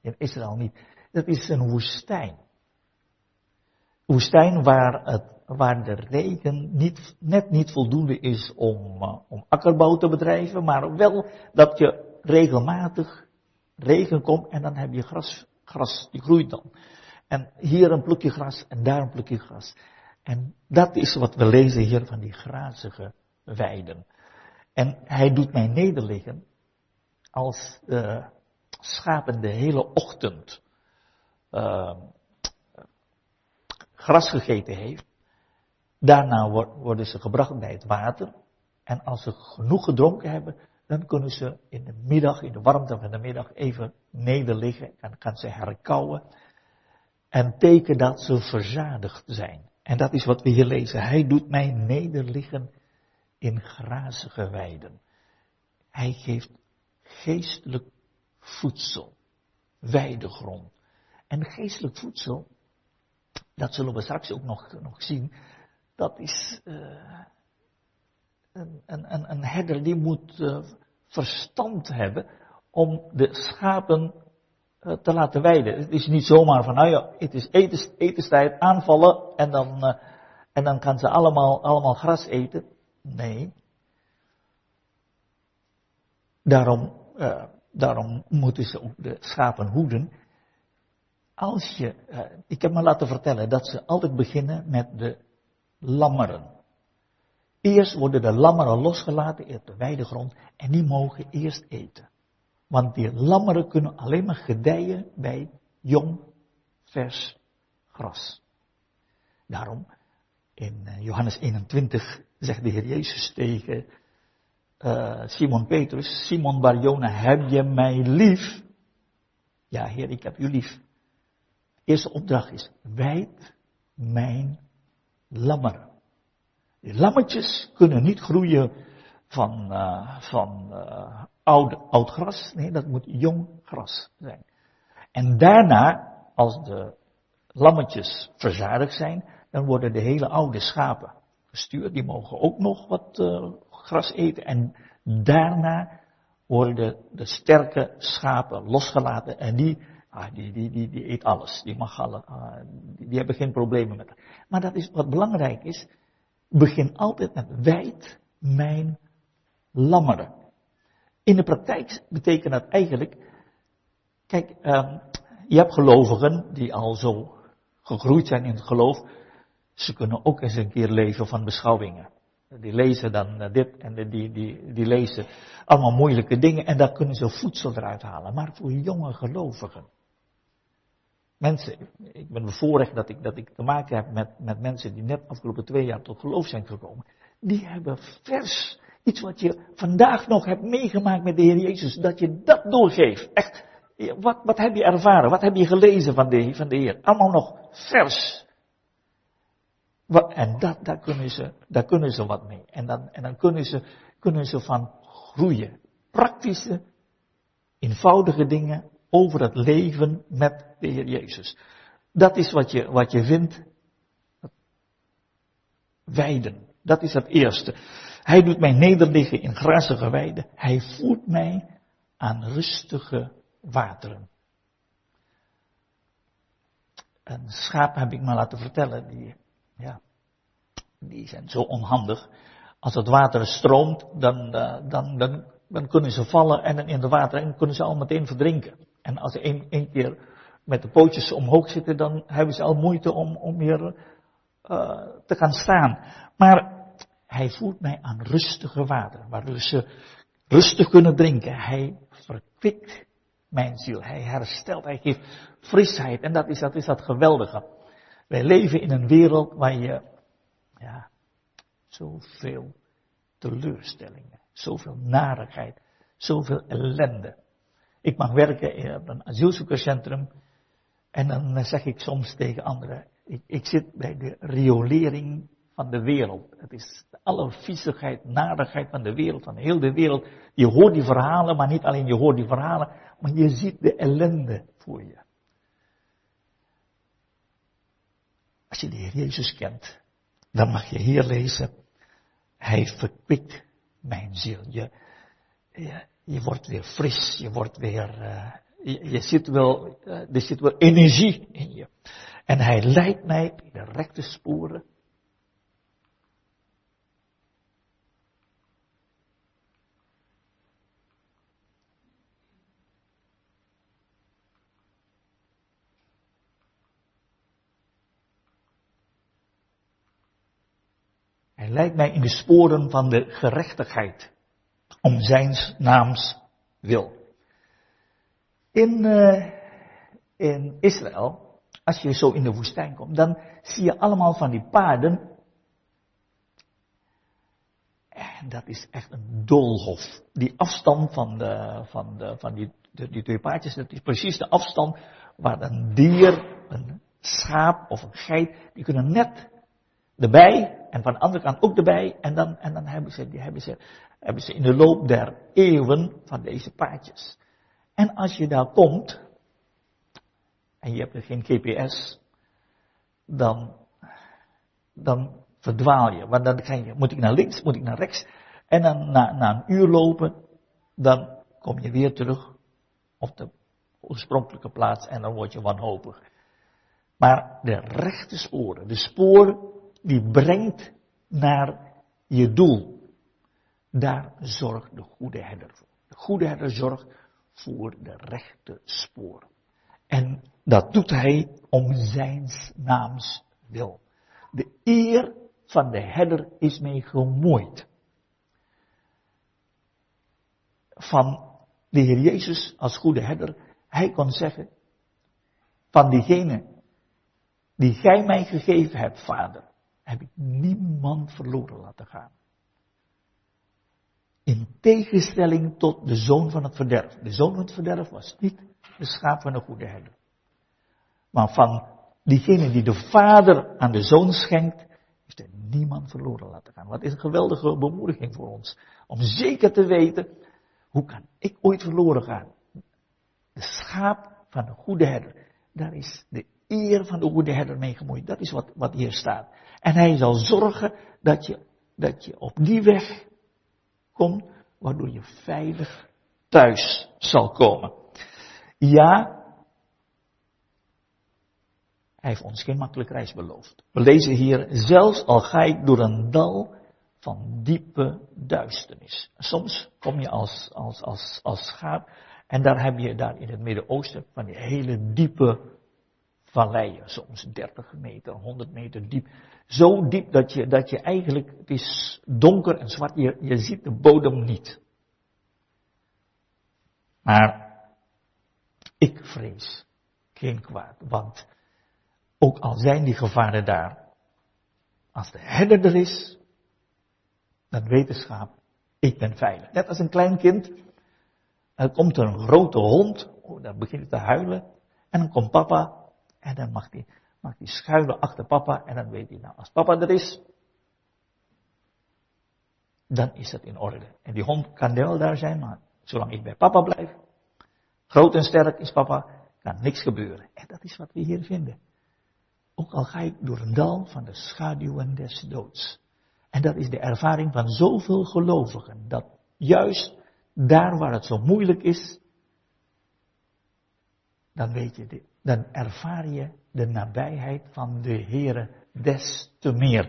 in Israël niet. Dat is een woestijn. Woestijn waar, het, waar de regen niet, net niet voldoende is om, uh, om akkerbouw te bedrijven, maar wel dat je regelmatig regen komt en dan heb je gras, gras die groeit dan. En hier een plukje gras en daar een plukje gras. En dat is wat we lezen hier van die grazige weiden. En hij doet mij nederliggen als uh, schapen de hele ochtend uh, gras gegeten heeft. Daarna worden ze gebracht bij het water. En als ze genoeg gedronken hebben, dan kunnen ze in de middag, in de warmte van de middag, even nederliggen. En kan ze herkauwen. En teken dat ze verzadigd zijn. En dat is wat we hier lezen. Hij doet mij nederliggen in grazige weiden. Hij geeft geestelijk voedsel, weidegrond. En geestelijk voedsel, dat zullen we straks ook nog, nog zien, dat is uh, een, een, een herder die moet uh, verstand hebben om de schapen te laten weiden. Het is niet zomaar van, nou ja, het is etens, etenstijd, aanvallen en dan, en dan kan ze allemaal, allemaal gras eten. Nee. Daarom, uh, daarom moeten ze ook de schapen hoeden. Als je, ik heb me laten vertellen dat ze altijd beginnen met de lammeren. Eerst worden de lammeren losgelaten in de weidegrond en die mogen eerst eten. Want die lammeren kunnen alleen maar gedijen bij jong, vers gras. Daarom in eh, Johannes 21 zegt de Heer Jezus tegen uh, Simon Petrus, Simon Barjona, heb je mij lief? Ja, Heer, ik heb u lief. De eerste opdracht is, wijd mijn lammeren. Die lammetjes kunnen niet groeien van, uh, van oud, oud gras. Nee, dat moet jong gras zijn. En daarna, als de lammetjes verzadigd zijn, dan worden de hele oude schapen gestuurd. Die mogen ook nog wat uh, gras eten. En Daarna worden de sterke schapen losgelaten en die, ah, die, die, die, eet alles. Die, mag alle, ah, die, hebben geen problemen met. Maar dat is wat belangrijk is. Begin altijd met wijd mijn lammeren. In de praktijk betekent dat eigenlijk, kijk, um, je hebt gelovigen die al zo gegroeid zijn in het geloof, ze kunnen ook eens een keer leven van beschouwingen. Die lezen dan eh, dit en die, die, die lezen allemaal moeilijke dingen en daar kunnen ze voedsel eruit halen. Maar voor jonge gelovigen. Mensen, ik ben bevoorrecht dat ik, dat ik te maken heb met, met mensen die net afgelopen twee jaar tot geloof zijn gekomen. Die hebben vers, iets wat je vandaag nog hebt meegemaakt met de Heer Jezus, dat je dat doorgeeft. Echt, wat, wat heb je ervaren? Wat heb je gelezen van de, van de Heer? Allemaal nog vers. En dat, daar, kunnen ze, daar kunnen ze wat mee. En dan, en dan kunnen, ze, kunnen ze van groeien. Praktische, eenvoudige dingen over het leven met de Heer Jezus. Dat is wat je, wat je vindt. Weiden. Dat is het eerste. Hij doet mij nederliggen in grazige weiden. Hij voert mij aan rustige wateren. Een schaap heb ik me laten vertellen, die, ja, die zijn zo onhandig. Als het water stroomt, dan, eh, dan, dan, dan kunnen ze vallen en in het water en kunnen ze al meteen verdrinken. En als ze één, keer met de pootjes omhoog zitten, dan hebben ze al moeite om, om weer uh, te gaan staan. Maar hij voert mij aan rustige water, waardoor ze rustig kunnen drinken. Hij verkwikt mijn ziel. Hij herstelt, hij geeft frisheid. En dat is dat, is dat geweldige. Wij leven in een wereld waar je, ja, zoveel teleurstellingen, zoveel narigheid, zoveel ellende. Ik mag werken in een asielzoekerscentrum en dan zeg ik soms tegen anderen, ik, ik zit bij de riolering van de wereld. Het is de allerviezigheid, narigheid van de wereld, van heel de wereld. Je hoort die verhalen, maar niet alleen je hoort die verhalen, maar je ziet de ellende voor je. Als je de Heer Jezus kent, dan mag je hier lezen, Hij verkwikt mijn ziel. Je, je, je wordt weer fris, je wordt weer, uh, je, je, wel, uh, er zit wel energie in je. En Hij leidt mij in de rechte sporen Hij mij in de sporen van de gerechtigheid. Om zijn naams wil. In, uh, in Israël, als je zo in de woestijn komt, dan zie je allemaal van die paarden. En dat is echt een doolhof. Die afstand van, de, van, de, van die, die twee paardjes, dat is precies de afstand waar een dier, een schaap of een geit, die kunnen net erbij en van de andere kant ook erbij. En dan, en dan hebben, ze, die hebben, ze, hebben ze in de loop der eeuwen van deze paadjes. En als je daar komt, en je hebt er geen GPS, dan, dan verdwaal je. Want dan ga je, moet ik naar links, moet ik naar rechts. En dan na, na een uur lopen, dan kom je weer terug op de oorspronkelijke plaats en dan word je wanhopig. Maar de rechte sporen, de sporen die brengt naar je doel. Daar zorgt de goede herder voor. De goede herder zorgt voor de rechte sporen. En dat doet hij om zijn naams wil. De eer van de herder is mee gemoeid. Van de Heer Jezus als goede herder, hij kon zeggen, van diegene die gij mij gegeven hebt, Vader, heb ik niemand verloren laten gaan. In tegenstelling tot de zoon van het verderf. De zoon van het verderf was niet de schaap van een goede herder. Maar van diegene die de vader aan de zoon schenkt, heeft er niemand verloren laten gaan. Wat is een geweldige bemoediging voor ons. Om zeker te weten, hoe kan ik ooit verloren gaan? De schaap van een goede herder. Daar is de eer van de goede herder mee gemoeid. Dat is wat, wat hier staat. En hij zal zorgen dat je, dat je op die weg komt waardoor je veilig thuis zal komen. Ja, hij heeft ons geen makkelijke reis beloofd. We lezen hier, zelfs al ga ik door een dal van diepe duisternis. Soms kom je als, als, als, als schaap en daar heb je daar in het Midden-Oosten van die hele diepe valleien, soms 30 meter, 100 meter diep. Zo diep dat je, dat je eigenlijk, het is donker en zwart, je, je ziet de bodem niet. Maar ik vrees geen kwaad, want ook al zijn die gevaren daar, als de herder er is, dan weet de schaap, ik ben veilig. Net als een klein kind, er komt een grote hond, oh, dan begint het te huilen, en dan komt papa, en dan mag hij, mag hij schuilen achter papa, en dan weet hij, nou, als papa er is, dan is het in orde. En die hond kan wel daar zijn, maar zolang ik bij papa blijf, groot en sterk is papa, kan niks gebeuren. En dat is wat we hier vinden. Ook al ga ik door een dal van de schaduwen des doods. En dat is de ervaring van zoveel gelovigen. Dat juist daar waar het zo moeilijk is, dan weet je, dit, dan ervaar je de nabijheid van de Heere des te meer.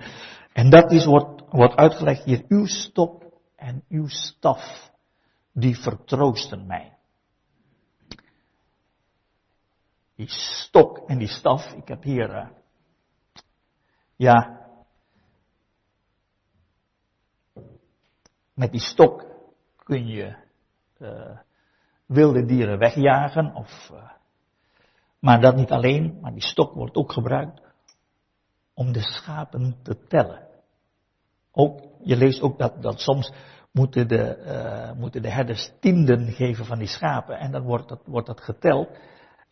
En dat is wordt, wordt uitgelegd hier, uw stop en uw staf, die vertroosten mij. Die stok en die staf, ik heb hier uh, ja. Met die stok kun je uh, wilde dieren wegjagen. Of, uh, maar dat niet alleen, maar die stok wordt ook gebruikt om de schapen te tellen. Ook, je leest ook dat, dat soms moeten de, uh, moeten de herders tienden geven van die schapen. En dan wordt dat, wordt dat geteld.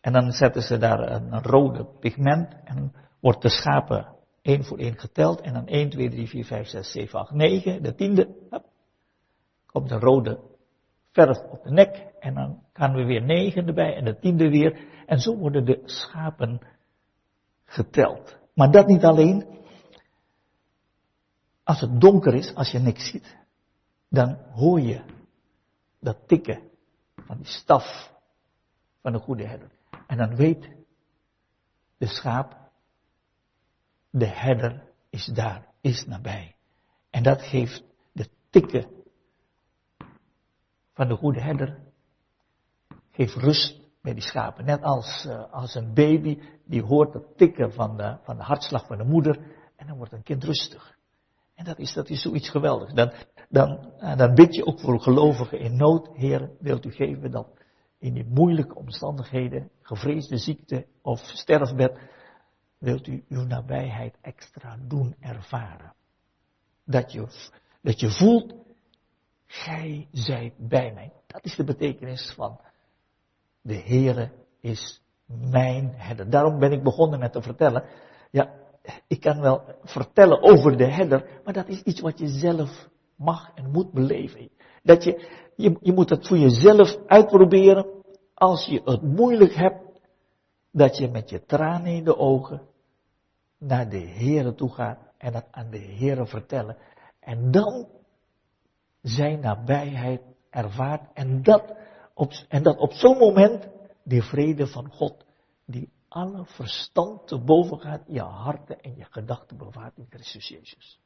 En dan zetten ze daar een, rode pigment en wordt de schapen één voor één geteld. En dan 1, 2, 3, 4, 5, 6, 7, 8, 9. De tiende. Hop, komt een rode verf op de nek. En dan gaan we weer 9 erbij. En de tiende weer. En zo worden de schapen geteld. Maar dat niet alleen. Als het donker is, als je niks ziet. Dan hoor je dat tikken van die staf van de goede herder. En dan weet de schaap de herder is daar, is nabij. En dat geeft de tikken van de goede herder, geeft rust bij die schapen. Net als, uh, als een baby die hoort het tikken van de, van de hartslag van de moeder en dan wordt een kind rustig. En dat is, dat is zoiets geweldigs. Dan, dan, uh, dan bid je ook voor gelovigen in nood. Heer, wilt u geven dat in die moeilijke omstandigheden, gevreesde ziekte of sterfbed, wilt u uw nabijheid extra doen ervaren. Dat je, dat je voelt, gij zijt bij mij. Dat is de betekenis van de Heere is mijn herder. Daarom ben ik begonnen met te vertellen. Ja, ik kan wel vertellen over de herder, maar dat is iets wat je zelf mag en moet beleven. Dat je, je, je moet het voor jezelf uitproberen. Als je het moeilijk hebt, dat je met je tranen in de ogen naar de Heere toe gaat en dat aan de Heere vertellen. En dan zijn nabijheid ervaart en dat op, en dat op zo'n moment de vrede van God, die alle verstand te boven gaat, je harten en je gedachten bewaart in Christus Jezus.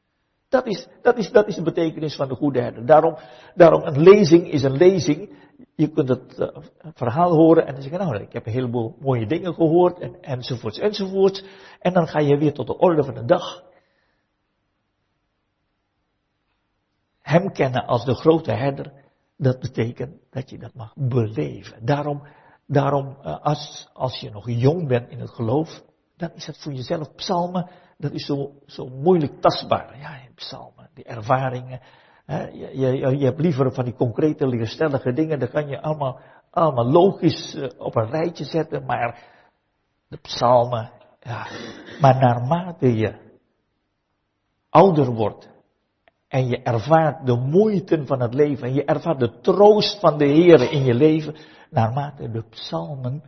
Dat is, dat is, dat is de betekenis van de goede herder. Daarom, daarom een lezing is een lezing. Je kunt het uh, verhaal horen en dan zeg je, nou, ik heb een heleboel mooie dingen gehoord en, enzovoorts enzovoorts. En dan ga je weer tot de orde van de dag. Hem kennen als de grote herder, dat betekent dat je dat mag beleven. Daarom, daarom uh, als, als je nog jong bent in het geloof, dan is het voor jezelf psalmen dat is zo, zo moeilijk tastbaar. Ja, psalmen, die ervaringen. Hè, je, je, je hebt liever van die concrete, leerstellige dingen, dat kan je allemaal, allemaal logisch uh, op een rijtje zetten, maar de psalmen, ja. Maar naarmate je ouder wordt en je ervaart de moeite van het leven en je ervaart de troost van de Heer in je leven, naarmate de psalmen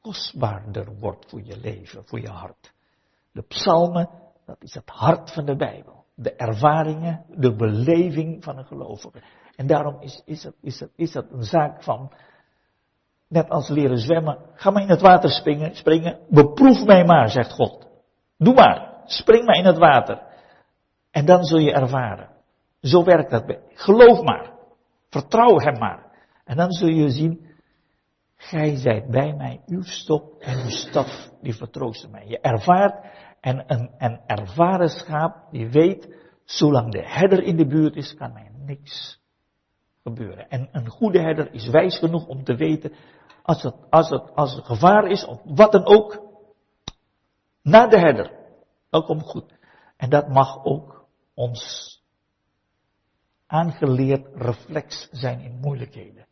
kostbaarder wordt voor je leven, voor je hart. De psalmen, dat is het hart van de Bijbel. De ervaringen, de beleving van een gelovige. En daarom is, is, het, is, het, is het een zaak van, net als leren zwemmen, ga maar in het water springen, springen, beproef mij maar, zegt God. Doe maar, spring maar in het water. En dan zul je ervaren. Zo werkt dat. Geloof maar. Vertrouw hem maar. En dan zul je zien, gij zijt bij mij, uw stok en uw staf, die vertroosten mij. Je ervaart, en een, een ervaren schaap, die weet, zolang de herder in de buurt is, kan mij niks gebeuren. En een goede herder is wijs genoeg om te weten, als het, als het, als het gevaar is, of wat dan ook, naar de herder. Dat komt goed. En dat mag ook ons aangeleerd reflex zijn in moeilijkheden.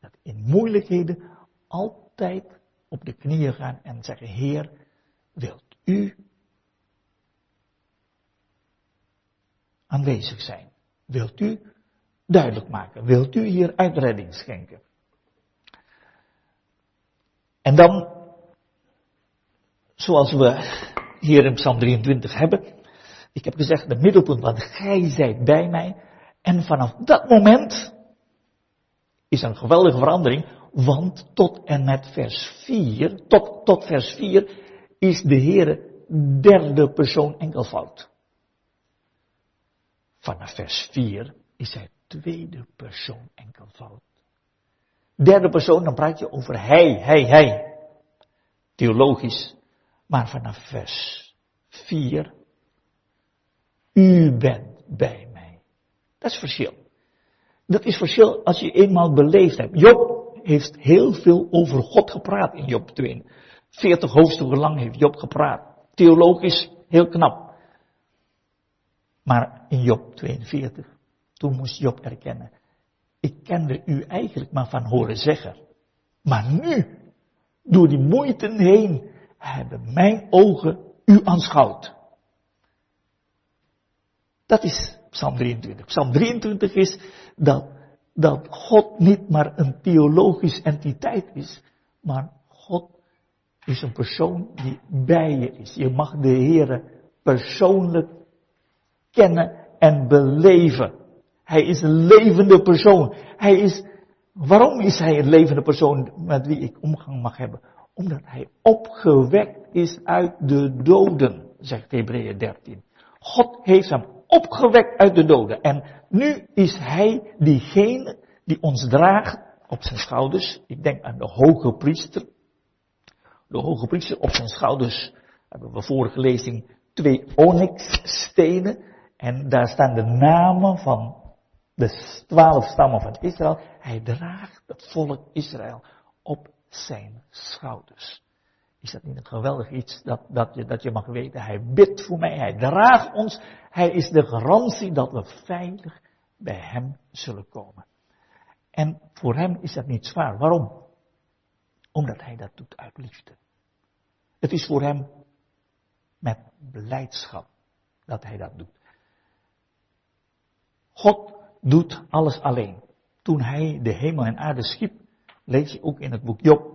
Dat in moeilijkheden altijd op de knieën gaan en zeggen, Heer, wilt u aanwezig zijn? Wilt u duidelijk maken? Wilt u hier uitredding schenken? En dan, zoals we hier in Psalm 23 hebben, ik heb gezegd, de middelpunt, want gij zijt bij mij. En vanaf dat moment is er een geweldige verandering, want tot en met vers 4, tot, tot vers 4 is de Heer derde persoon enkelvoud. Vanaf vers 4 is hij tweede persoon enkelvoud. Derde persoon, dan praat je over hij, hij, hij. Theologisch. Maar vanaf vers 4, u bent bij. Dat is verschil. Dat is verschil als je eenmaal beleefd hebt. Job heeft heel veel over God gepraat in Job 2. 40 hoofdstukken lang heeft Job gepraat. Theologisch heel knap. Maar in Job 42, toen moest Job erkennen, ik kende u eigenlijk maar van horen zeggen. Maar nu, door die moeite heen, hebben mijn ogen u aanschouwd. Dat is Psalm 23. Psalm 23 is dat, dat God niet maar een theologisch entiteit is, maar God is een persoon die bij je is. Je mag de Heer persoonlijk kennen en beleven. Hij is een levende persoon. Hij is, waarom is hij een levende persoon met wie ik omgang mag hebben? Omdat hij opgewekt is uit de doden, zegt Hebreeën 13. God heeft hem opgewekt uit de doden. En nu is hij diegene die ons draagt op zijn schouders. Ik denk aan de hoge priester. De hoge priester op zijn schouders, hebben we vorige lezing, twee onyxstenen. En daar staan de namen van de twaalf stammen van Israël. Hij draagt het volk Israël op zijn schouders. Is dat niet een geweldig iets dat, dat, je, dat je mag weten? Hij bidt voor mij, hij draagt ons, hij is de garantie dat we veilig bij hem zullen komen. En voor hem is dat niet zwaar. Waarom? Omdat hij dat doet uit liefde. Het is voor hem met blijdschap dat hij dat doet. God doet alles alleen. Toen hij de hemel en aarde schiep, lees je ook in het boek Job,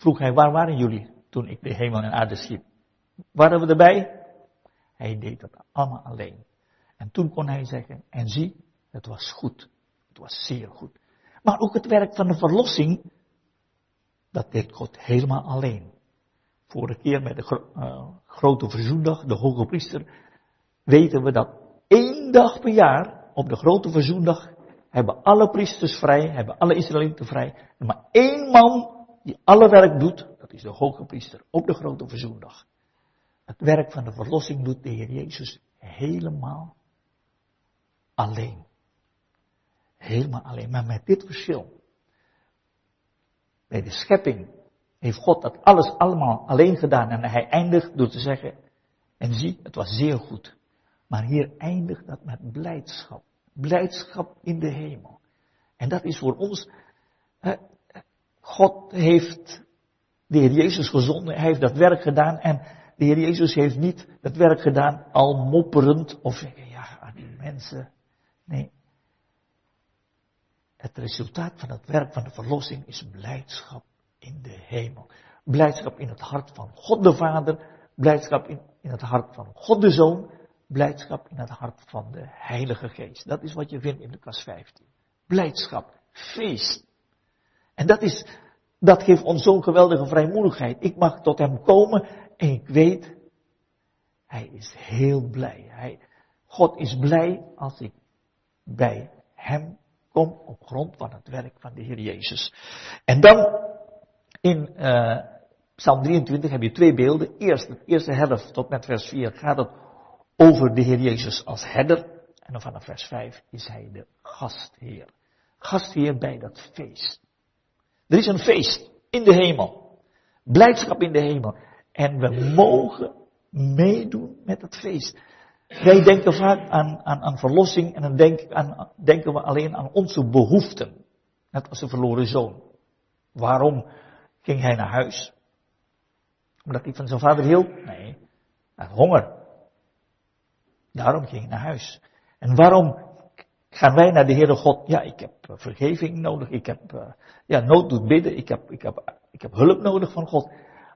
vroeg hij, waar waren jullie toen ik de hemel en aarde schiep? Waren we erbij? Hij deed dat allemaal alleen. En toen kon hij zeggen, en zie, het was goed. Het was zeer goed. Maar ook het werk van de verlossing, dat deed God helemaal alleen. Vorige keer met de uh, grote verzoendag, de hoge priester, weten we dat één dag per jaar, op de grote verzoendag, hebben alle priesters vrij, hebben alle Israëlieten vrij. Maar één man die alle werk doet, dat is de hoge priester op de grote verzoendag. Het werk van de verlossing doet de Heer Jezus helemaal alleen. Helemaal alleen, maar met dit verschil. Bij de schepping heeft God dat alles allemaal alleen gedaan en hij eindigt door te zeggen, en zie, het was zeer goed. Maar hier eindigt dat met blijdschap. Blijdschap in de hemel. En dat is voor ons, God heeft de Heer Jezus gezonden, hij heeft dat werk gedaan en de Heer Jezus heeft niet dat werk gedaan al mopperend of ja, aan die mensen. Nee. Het resultaat van het werk van de verlossing is blijdschap in de hemel. Blijdschap in het hart van God de Vader, blijdschap in, in het hart van God de Zoon, blijdschap in het hart van de Heilige Geest. Dat is wat je vindt in Lucas 15. Blijdschap, feest. En dat is, dat geeft ons zo'n geweldige vrijmoedigheid. Ik mag tot Hem komen en ik weet, Hij is heel blij. Hij, God is blij als ik bij Hem kom op grond van het werk van de Heer Jezus. En dan in uh, Psalm 23 heb je twee beelden. Eerst, de eerste helft tot met vers 4 gaat het over de Heer Jezus als herder. En dan vanaf vers 5 is Hij de gastheer. Gastheer bij dat feest. Er is een feest in de hemel. Blijdschap in de hemel. En we mogen meedoen met het feest. Wij denken vaak aan, aan, aan verlossing en dan denken we alleen aan onze behoeften. Net als de verloren zoon. Waarom ging hij naar huis? Omdat hij van zijn vader hield? Nee, had honger. Daarom ging hij naar huis. En waarom gaan wij naar de Heere God? Ja, ik heb eh, vergeving nodig, ik heb uh, ja, nood doet bidden, ik heb, ik, heb, ik heb hulp nodig van God.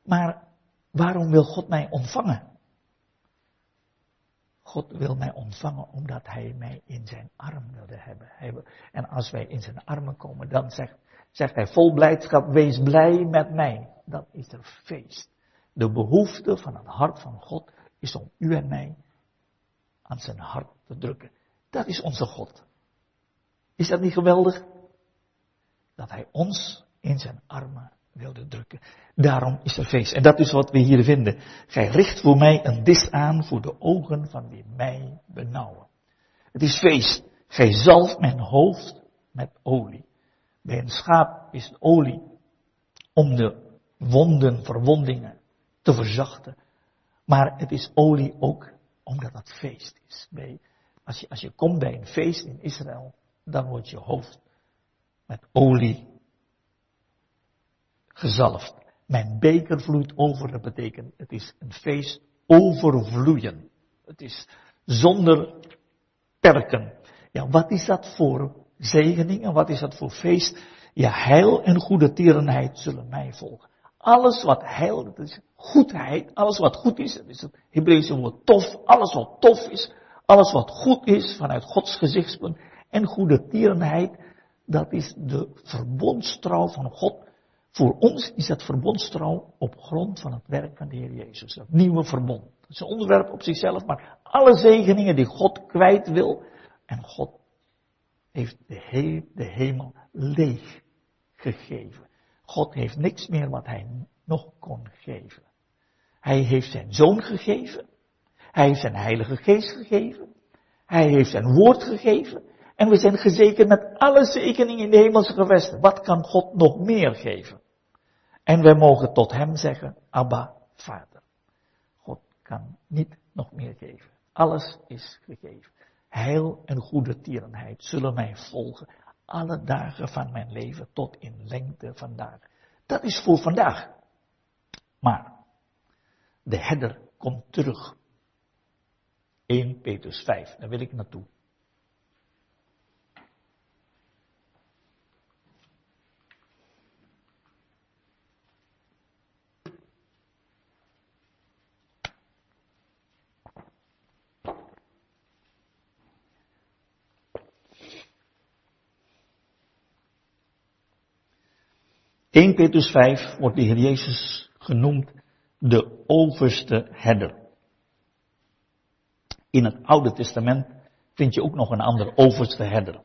Maar waarom wil God mij ontvangen? God wil mij ontvangen omdat Hij mij in zijn arm wilde hebben. En als wij in zijn armen komen, dan zegt, zegt Hij vol blijdschap, wees blij met mij. Dan is er feest. De behoefte van het hart van God is om u en mij aan zijn hart te drukken. Dat is onze God. Is dat niet geweldig? Dat Hij ons in zijn armen wilde drukken. Daarom is er feest. En dat is wat we hier vinden. Gij richt voor mij een dis aan voor de ogen van wie mij benauwen. Het is feest. Gij zalft mijn hoofd met olie. Bij een schaap is olie om de wonden, verwondingen te verzachten. Maar het is olie ook omdat het feest is. Bij, als, je, als je komt bij een feest in Israël, dan wordt je hoofd met olie gezalfd. Mijn beker vloeit over, dat betekent het is een feest overvloeien. Het is zonder perken. Ja, wat is dat voor zegening en wat is dat voor feest? Ja, heil en goede tierenheid zullen mij volgen. Alles wat heil, dat is goedheid, alles wat goed is, dat is het Hebreeuwse woord tof, alles wat tof is, alles wat goed is vanuit Gods gezichtspunt en goede tierenheid, dat is de verbondstrouw van God voor ons is dat verbondstrouw op grond van het werk van de Heer Jezus. Dat nieuwe verbond. Dat is een onderwerp op zichzelf, maar alle zegeningen die God kwijt wil. En God heeft de, de hemel leeg gegeven. God heeft niks meer wat hij nog kon geven. Hij heeft zijn zoon gegeven. Hij heeft zijn heilige geest gegeven. Hij heeft zijn woord gegeven. En we zijn gezekerd met alle zegeningen in de hemelse gewesten. Wat kan God nog meer geven? En wij mogen tot hem zeggen, Abba, Vader. God kan niet nog meer geven. Alles is gegeven. Heil en goede tierenheid zullen mij volgen alle dagen van mijn leven tot in lengte vandaag. Dat is voor vandaag. Maar de herder komt terug. 1 Petrus 5, daar wil ik naartoe. 1 Petrus 5 wordt de Heer Jezus genoemd de overste herder. In het Oude Testament vind je ook nog een ander overste herder.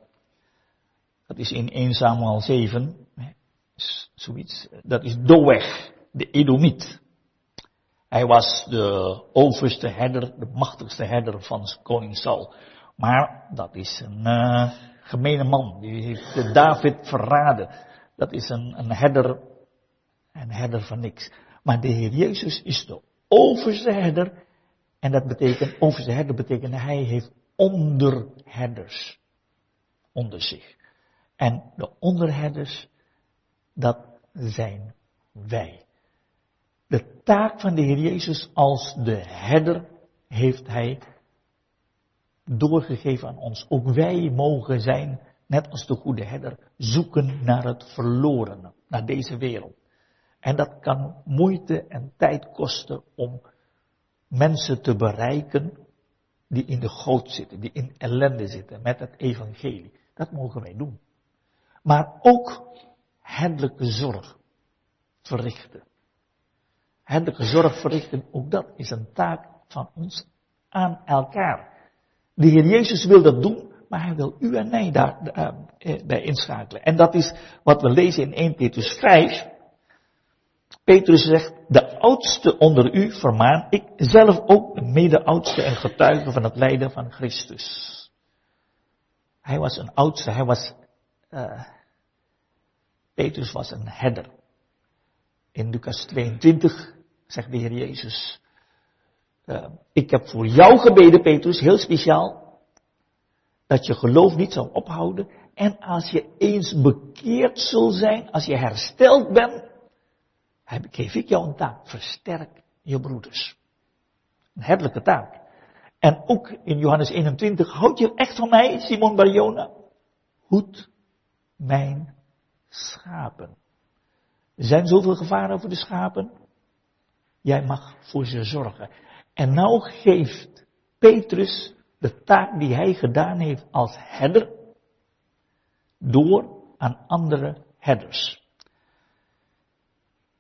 Dat is in 1 Samuel 7, zoiets, dat is Doeg, de Edomiet. Hij was de overste herder, de machtigste herder van koning Saul. Maar dat is een uh, gemene man, die heeft David verraden. Dat is een, een herder, een herder van niks. Maar de Heer Jezus is de overste herder. En dat betekent, overste herder betekent, hij heeft onderherders onder zich. En de onderherders, dat zijn wij. De taak van de Heer Jezus als de herder heeft hij doorgegeven aan ons. Ook wij mogen zijn net als de goede herder, zoeken naar het verlorene, naar deze wereld. En dat kan moeite en tijd kosten om mensen te bereiken die in de goot zitten, die in ellende zitten met het evangelie. Dat mogen wij doen. Maar ook herderlijke zorg verrichten. Herderlijke zorg verrichten, ook dat is een taak van ons aan elkaar. De Heer Jezus wil dat doen, maar hij wil u en mij daar uh, bij inschakelen. En dat is wat we lezen in 1 Petrus 5. Petrus zegt, de oudste onder u vermaan, ik zelf ook de mede-oudste en getuige van het lijden van Christus. Hij was een oudste, hij was, uh, Petrus was een herder. In Lucas 22 zegt de Heer Jezus, uh, ik heb voor jou gebeden, Petrus, heel speciaal, dat je geloof niet zal ophouden. En als je eens bekeerd zult zijn, als je hersteld bent, geef ik jou een taak. Versterk je broeders. Een herderlijke taak. En ook in Johannes 21, houd je echt van mij, Simon Barjona? Hoed mijn schapen. Er zijn zoveel gevaren voor de schapen. Jij mag voor ze zorgen. En nou geeft Petrus de taak die hij gedaan heeft als herder door aan andere herders.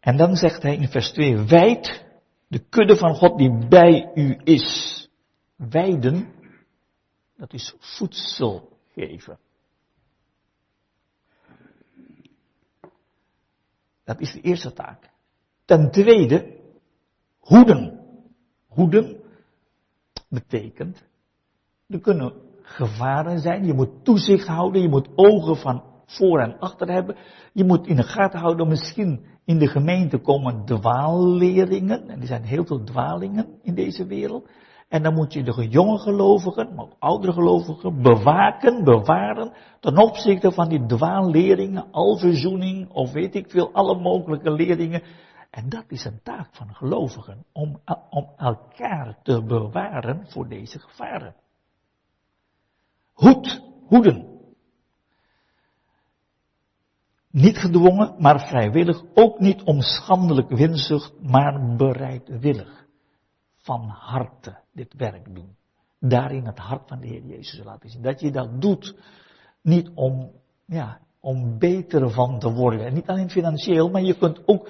En dan zegt hij in vers 2, wijd de kudde van God die bij u is. Weiden, dat is voedsel geven. Dat is de eerste taak. Ten tweede, hoeden. Hoeden betekent, er kunnen gevaren zijn. Je moet toezicht houden, je moet ogen van voor en achter hebben. Je moet in de gaten houden, misschien in de gemeente komen dwaalleringen. En er zijn heel veel dwalingen in deze wereld. En dan moet je de jonge gelovigen, maar ook oudere gelovigen, bewaken, bewaren, ten opzichte van die dwaalleringen, alverzoening, of weet ik veel, alle mogelijke leringen. En dat is een taak van gelovigen, om, om elkaar te bewaren voor deze gevaren. Hoed, hoeden. Niet gedwongen, maar vrijwillig, ook niet om schandelijk winzucht, maar bereidwillig van harte dit werk doen. Daarin het hart van de Heer Jezus laten zien. Dat je dat doet niet om, ja, om beter van te worden. En niet alleen financieel, maar je kunt ook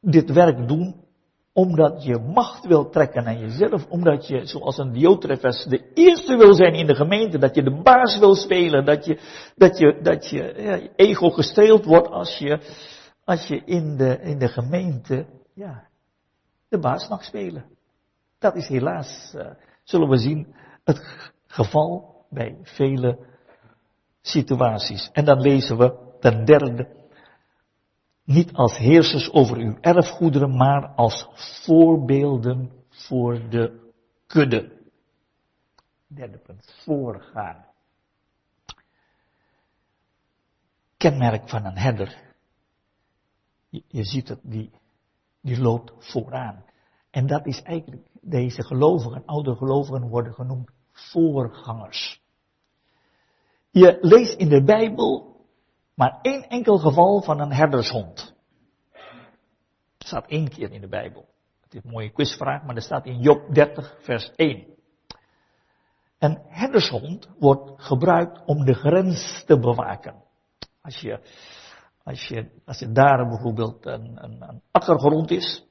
dit werk doen omdat je macht wil trekken naar jezelf, omdat je, zoals een Diotrefes, de eerste wil zijn in de gemeente, dat je de baas wil spelen, dat je, dat je, dat je ja, ego gestreeld wordt als je, als je in de, in de gemeente, ja, de baas mag spelen. Dat is helaas, uh, zullen we zien, het geval bij vele situaties. En dan lezen we ten derde, niet als heersers over uw erfgoederen, maar als voorbeelden voor de kudde. Derde punt, voorgaan. Kenmerk van een herder. Je, je ziet het, die, die loopt vooraan. En dat is eigenlijk, deze gelovigen, oude gelovigen worden genoemd voorgangers. Je leest in de Bijbel maar één enkel geval van een herdershond. Het staat één keer in de Bijbel. Het is een mooie quizvraag, maar er staat in Job 30, vers 1. Een herdershond wordt gebruikt om de grens te bewaken. Als je, als je, als er daar bijvoorbeeld een, een, een akkergrond is,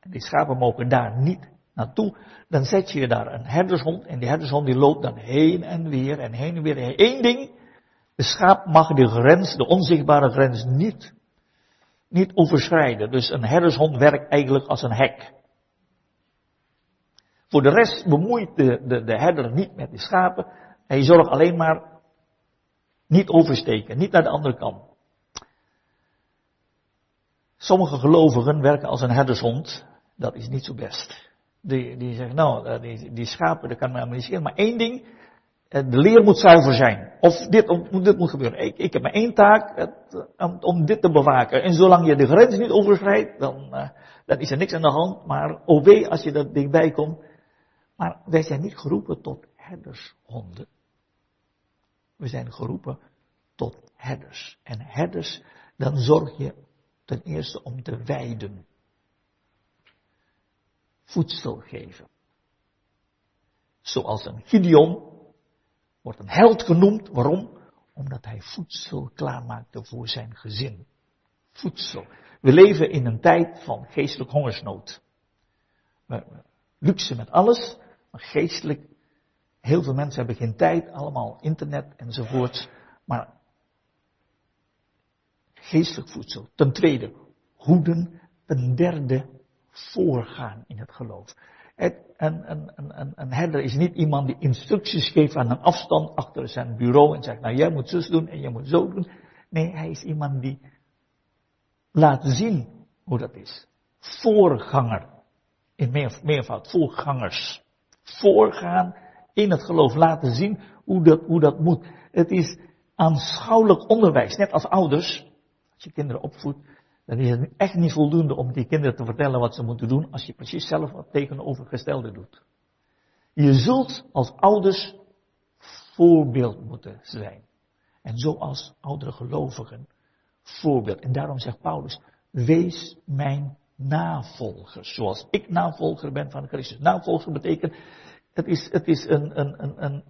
die schapen mogen daar niet naartoe. Dan zet je daar een herdershond en die herdershond die loopt dan heen en weer en heen en weer. Eén ding, de schaap mag de grens, de onzichtbare grens niet, niet overschrijden. Dus een herdershond werkt eigenlijk als een hek. Voor de rest bemoeit de, de, de herder niet met de schapen. Hij zorgt alleen maar niet oversteken, niet naar de andere kant. Sommige gelovigen werken als een herdershond dat is niet zo best. Die, die zeggen, nou, eh, die, die schapen, dat kan me allemaal niet schelen. Maar één ding, de leer moet zuiver zijn. Of dit, dit moet gebeuren. Ik, ik heb maar één taak, het, om, om, dit te bewaken. En zolang je de grens niet overschrijdt, dan, uh, dan is er niks aan de hand. Maar OW als je er dichtbij komt. Maar wij zijn niet geroepen tot herdershonden. We zijn geroepen tot herders. En herders, dan zorg je ten eerste om te wijden voedsel geven. Zoals een Gideon wordt een held genoemd. Waarom? Omdat hij voedsel klaarmaakte voor zijn gezin. Voedsel. We leven in een tijd van geestelijk hongersnood. Luxe met alles, maar geestelijk. Heel veel mensen hebben geen tijd, allemaal internet enzovoort. Maar geestelijk voedsel. Ten tweede, hoeden. Ten derde, voorgaan in het geloof. Een, een, een, een herder is niet iemand die instructies geeft aan een afstand achter zijn bureau en zegt, nou jij moet zus doen en jij moet zo doen. Nee, hij is iemand die laat zien hoe dat is. Voorganger. In meer, meervoud, voorgangers. Voorgaan in het geloof, laten zien hoe dat, hoe dat moet. Het is aanschouwelijk onderwijs, net als ouders. Als je kinderen opvoedt, dan is het echt niet voldoende om die kinderen te vertellen wat ze moeten doen als je precies zelf wat tegenovergestelde doet. Je zult als ouders voorbeeld moeten zijn. En zoals oudere gelovigen voorbeeld. En daarom zegt Paulus, wees mijn navolger. Zoals ik navolger ben van Christus. Navolger betekent, het is, het is een, een, een, een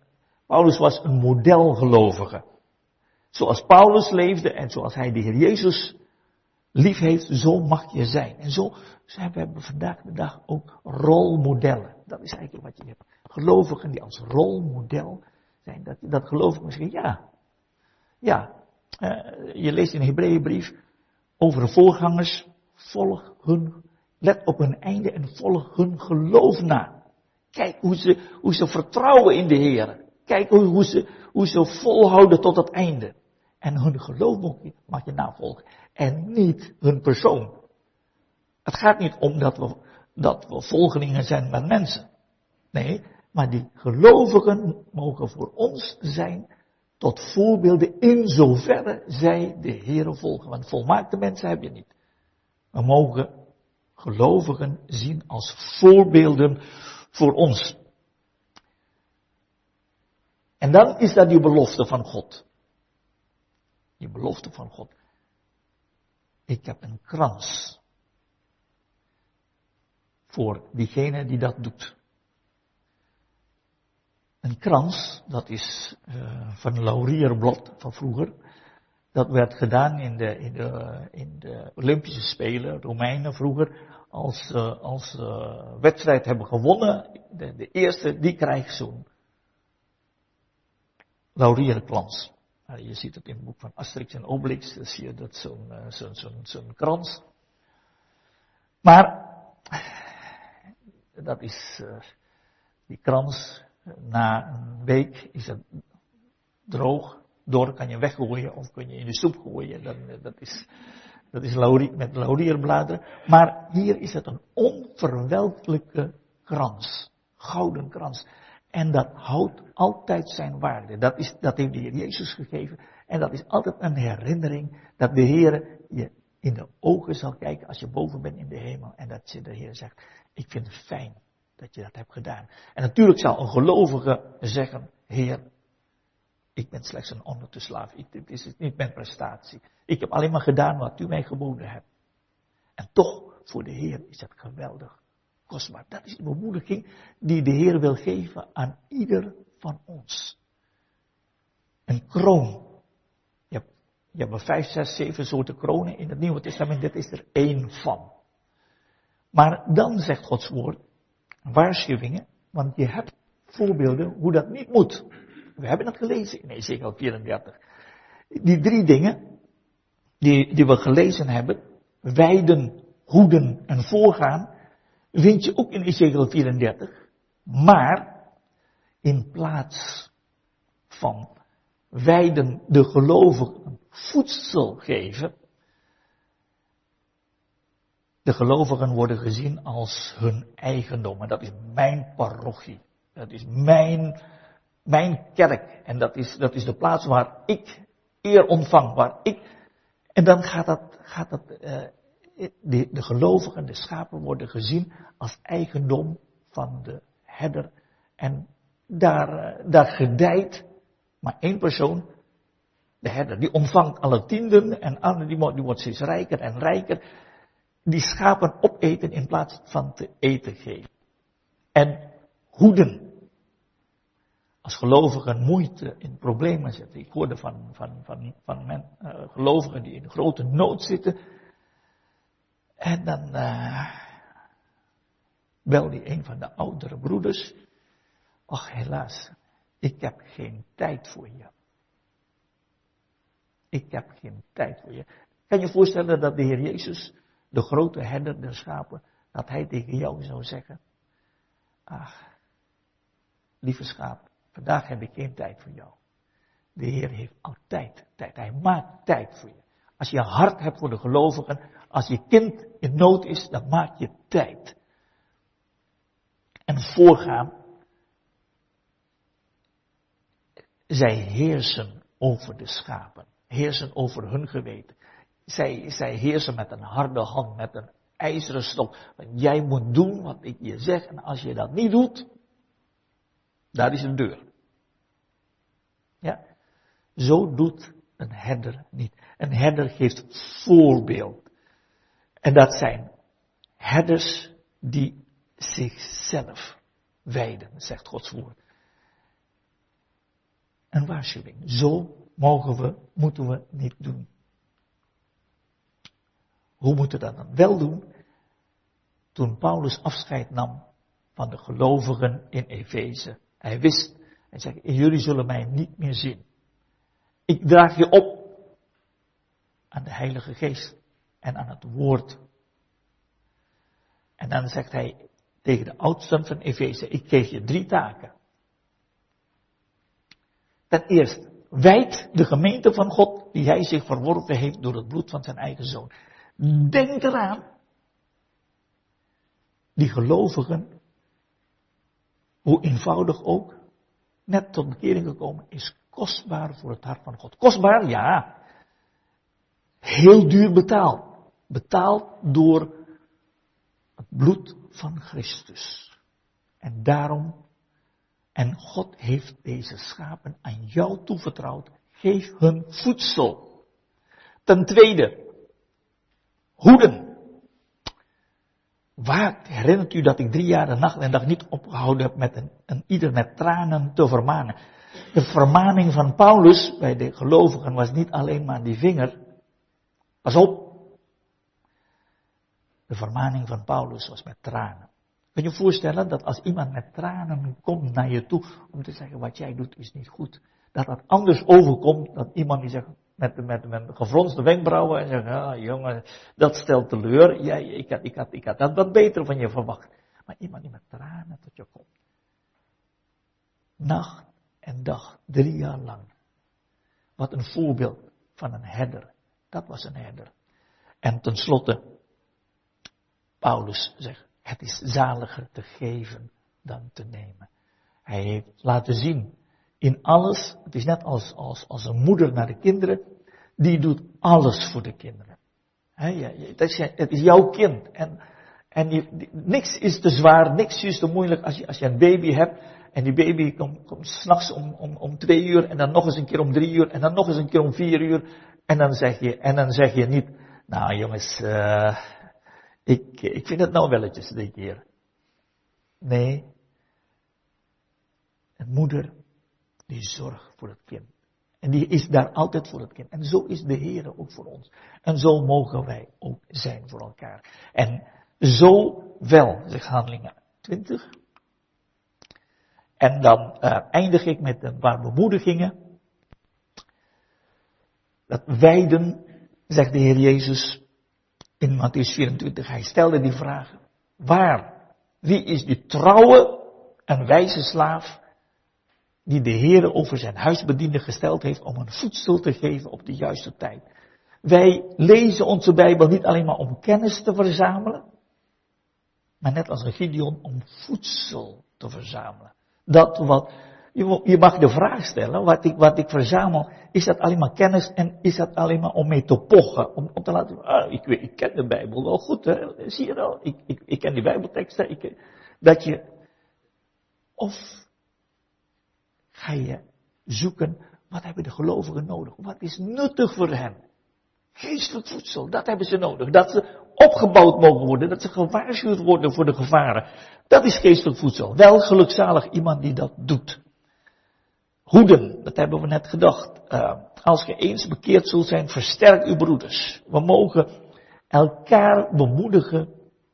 Paulus was een modelgelovige. Zoals Paulus leefde en zoals hij de Heer Jezus lief heeft, zo mag je zijn. En zo zijn we vandaag de dag ook rolmodellen. Dat is eigenlijk wat je hebt. Gelovigen die als rolmodel zijn. Dat, dat geloof ik misschien, ja. Ja. Uh, je leest in de Hebreeënbrief over de voorgangers. Volg hun, let op hun einde en volg hun geloof na. Kijk hoe ze, hoe ze vertrouwen in de Heer. Kijk hoe, hoe, ze, hoe ze volhouden tot het einde. En hun geloof mag je navolgen. En niet hun persoon. Het gaat niet om dat we, dat we volgelingen zijn met mensen. Nee, maar die gelovigen mogen voor ons zijn tot voorbeelden in zoverre zij de Heeren volgen. Want volmaakte mensen heb je niet. We mogen gelovigen zien als voorbeelden voor ons. En dan is dat die belofte van God. Die belofte van God. Ik heb een krans. Voor diegene die dat doet. Een krans, dat is uh, van laurierblad van vroeger. Dat werd gedaan in de, in de, in de Olympische Spelen, Romeinen vroeger. Als, uh, als uh, wedstrijd hebben gewonnen, de, de eerste, die krijgt zo'n laurierkrans. Je ziet het in het boek van Asterix en Obelix, zie je dat zo'n zo'n zo'n krans. Maar, dat is, die krans, na een week is het droog, door kan je weggooien of kun je in de soep gooien. Dan, dat is, dat is laurie, met laurierbladeren. Maar hier is het een onverwelkelijke krans. Gouden krans. En dat houdt altijd zijn waarde. Dat, is, dat heeft de Heer Jezus gegeven. En dat is altijd een herinnering dat de Heer je in de ogen zal kijken als je boven bent in de hemel. En dat de Heer zegt, ik vind het fijn dat je dat hebt gedaan. En natuurlijk zal een gelovige zeggen, Heer, ik ben slechts een. Ik, dit is niet mijn prestatie. Ik heb alleen maar gedaan wat u mij geboden hebt. En toch, voor de Heer is dat geweldig kostbaar. Dat is de bemoediging die de Heer wil geven aan ieder van ons. Een kroon. Je hebt, je hebt vijf, zes, zeven soorten kronen in het Nieuwe Testament. Dit is er één van. Maar dan zegt Gods woord, waarschuwingen, want je hebt voorbeelden hoe dat niet moet. We hebben het gelezen in Ezekiel 34. Die drie dingen die, die we gelezen hebben, wijden, hoeden en voorgaan, vind je ook in Ezekiel 34. Maar in plaats van wijden de gelovigen voedsel geven, de gelovigen worden gezien als hun eigendom. En dat is mijn parochie. Dat is mijn, mijn kerk. En dat is, dat is de plaats waar ik eer ontvang. Waar ik, en dan gaat dat, gaat dat, uh, de, de gelovigen, de schapen worden gezien als eigendom van de herder. En daar, uh, daar gedijt maar één persoon, de herder. Die ontvangt alle tienden en andere, die, die wordt steeds rijker en rijker die schapen opeten in plaats van te eten geven. En hoeden. als gelovigen moeite in problemen zitten. Ik hoorde van, van, van, van men, uh, gelovigen die in grote nood zitten. En dan uh, belde een van de oudere broeders. Ach, helaas, ik heb geen tijd voor je. Ik heb geen tijd voor je. Kan je je voorstellen dat de Heer Jezus, de grote herder der schapen, dat hij tegen jou zou zeggen, ach, lieve schaap, vandaag heb ik geen tijd voor jou. De Heer heeft altijd tijd. Hij maakt tijd voor je. Als je hart hebt voor de gelovigen, als je kind in nood is, dan maak je tijd. En voorgaan. Zij heersen over de schapen. Heersen over hun geweten. Zij, zij heersen met een harde hand, met een ijzeren stok. Want jij moet doen wat ik je zeg. En als je dat niet doet, daar is een deur. Ja? Zo doet een herder niet. Een herder geeft voorbeeld. En dat zijn herders die zichzelf wijden, zegt Gods woord. Een waarschuwing. Zo mogen we, moeten we niet doen. Hoe moeten we dat dan wel doen? Toen Paulus afscheid nam van de gelovigen in Efeze. Hij wist, hij zei, jullie zullen mij niet meer zien. Ik draag je op aan de Heilige Geest en aan het Woord. En dan zegt hij tegen de oudsten van Efeze, ik geef je drie taken. Ten eerste, wijd de gemeente van God die hij zich verworven heeft door het bloed van zijn eigen zoon. Denk eraan, die gelovigen, hoe eenvoudig ook, net tot bekering gekomen, is kostbaar voor het hart van God. Kostbaar, ja. Heel duur betaald. Betaald door het bloed van Christus. En daarom, en God heeft deze schapen aan jou toevertrouwd. Geef hun voedsel. Ten tweede, hoeden. Waar herinnert u dat ik drie jaar de nacht en dag niet opgehouden heb met een, een ieder met tranen te vermanen? De vermaning van Paulus bij de gelovigen was niet alleen maar die vinger. Pas op. De vermaning van Paulus was met tranen. Kun je je voorstellen dat als iemand met tranen komt naar je toe om te zeggen wat jij doet is niet goed, dat dat anders overkomt dan iemand die zegt met, met, met gefronste wenkbrauwen en zegt, ah jongen, dat stelt teleur, jij, ik, had, ik, had, ik had dat wat beter van je verwacht. Maar iemand die met tranen tot je komt. Nacht en dag, drie jaar lang. Wat een voorbeeld van een herder. Dat was een herder. En tenslotte, Paulus zegt, het is zaliger te geven dan te nemen. Hij heeft laten zien in alles, het is net als, als, als een moeder naar de kinderen, die doet alles voor de kinderen. Is, het is jouw kind. En, en niks is te zwaar, niks is te moeilijk als je, als je een baby hebt en die baby komt, komt s'nachts om, om, om twee uur en dan nog eens een keer om drie uur en dan nog eens een keer om vier uur. En dan zeg je, en dan zeg je niet, nou jongens, uh, ik, ik vind het nou welletjes dit keer. Nee. Een moeder die zorgt voor het kind. En die is daar altijd voor het kind. En zo is de Heer ook voor ons. En zo mogen wij ook zijn voor elkaar. En zo wel, zegt handelingen 20. En dan uh, eindig ik met een paar bemoedigingen. Dat wijden, zegt de Heer Jezus in Matthäus 24. Hij stelde die vraag. Waar? Wie is die trouwe en wijze slaaf die de Heer over zijn huisbediende gesteld heeft om een voedsel te geven op de juiste tijd? Wij lezen onze Bijbel niet alleen maar om kennis te verzamelen, maar net als een Gideon om voedsel te verzamelen. Dat wat, je mag de vraag stellen, wat ik, wat ik verzamel, is dat alleen maar kennis en is dat alleen maar om mee te pochen? Om, om te laten, ah, ik, ik ken de Bijbel wel goed, hè? zie je wel, ik, ik, ik ken die Bijbelteksten, ik, dat je, of ga je zoeken, wat hebben de gelovigen nodig? Wat is nuttig voor hen? Geestelijk voedsel, dat hebben ze nodig. Dat ze opgebouwd mogen worden, dat ze gewaarschuwd worden voor de gevaren. Dat is geestelijk voedsel. Wel gelukzalig iemand die dat doet. Hoeden, dat hebben we net gedacht. Uh, als je eens bekeerd zult zijn, versterk uw broeders. We mogen elkaar bemoedigen,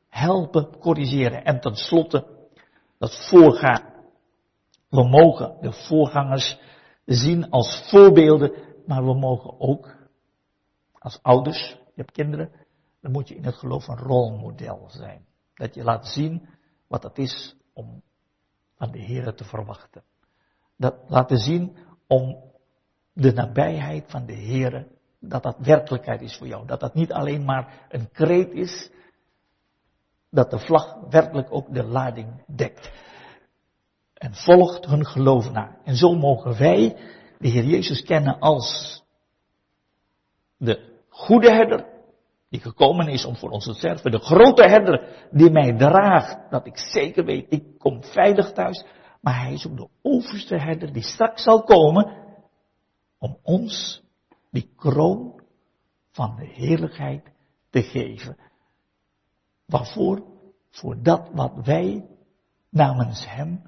helpen, corrigeren. En tenslotte, dat voorgaan. We mogen de voorgangers zien als voorbeelden, maar we mogen ook als ouders, je hebt kinderen, dan moet je in het geloof een rolmodel zijn. Dat je laat zien wat het is om van de Heer te verwachten. Dat laten zien om de nabijheid van de Heer, dat dat werkelijkheid is voor jou. Dat dat niet alleen maar een kreet is, dat de vlag werkelijk ook de lading dekt. En volgt hun geloof na. En zo mogen wij de Heer Jezus kennen als de goede herder, die gekomen is om voor ons te. De grote herder die mij draagt, dat ik zeker weet, ik kom veilig thuis. Maar hij is ook de overste herder die straks zal komen om ons die kroon van de heerlijkheid te geven. Waarvoor? Voor dat wat wij namens hem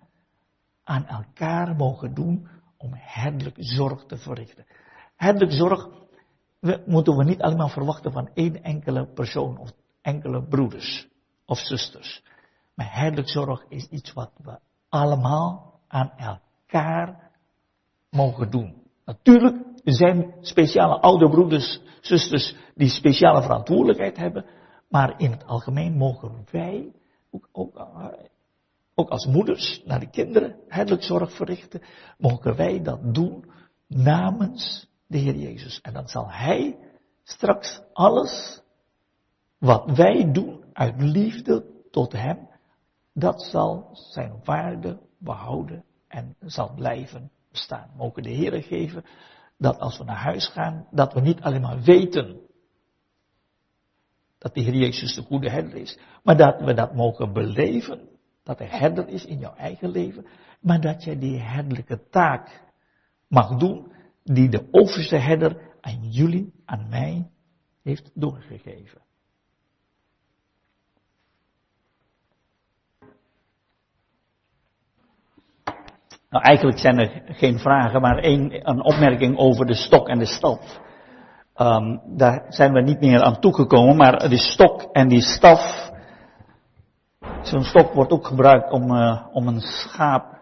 aan elkaar mogen doen om herderlijk zorg te verrichten. Herderlijk zorg we, moeten we niet allemaal verwachten van één enkele persoon of enkele broeders of zusters. Maar herderlijk zorg is iets wat we allemaal aan elkaar mogen doen. Natuurlijk zijn speciale oude broeders, zusters die speciale verantwoordelijkheid hebben, maar in het algemeen mogen wij ook, ook, ook als moeders naar de kinderen herderlijk zorg verrichten, mogen wij dat doen namens de Heer Jezus. En dan zal Hij straks alles wat wij doen uit liefde tot Hem, dat zal zijn waarde behouden en zal blijven bestaan. Mogen de Heer geven dat als we naar huis gaan, dat we niet alleen maar weten dat de Heer Jezus de goede herder is, maar dat we dat mogen beleven, dat hij herder is in jouw eigen leven, maar dat je die herderlijke taak mag doen die de overste herder aan jullie, aan mij, heeft doorgegeven. Nou, eigenlijk zijn er geen vragen, maar één, een opmerking over de stok en de staf. Um, daar zijn we niet meer aan toegekomen, maar de stok en die staf. Zo'n stok wordt ook gebruikt om, uh, om een schaap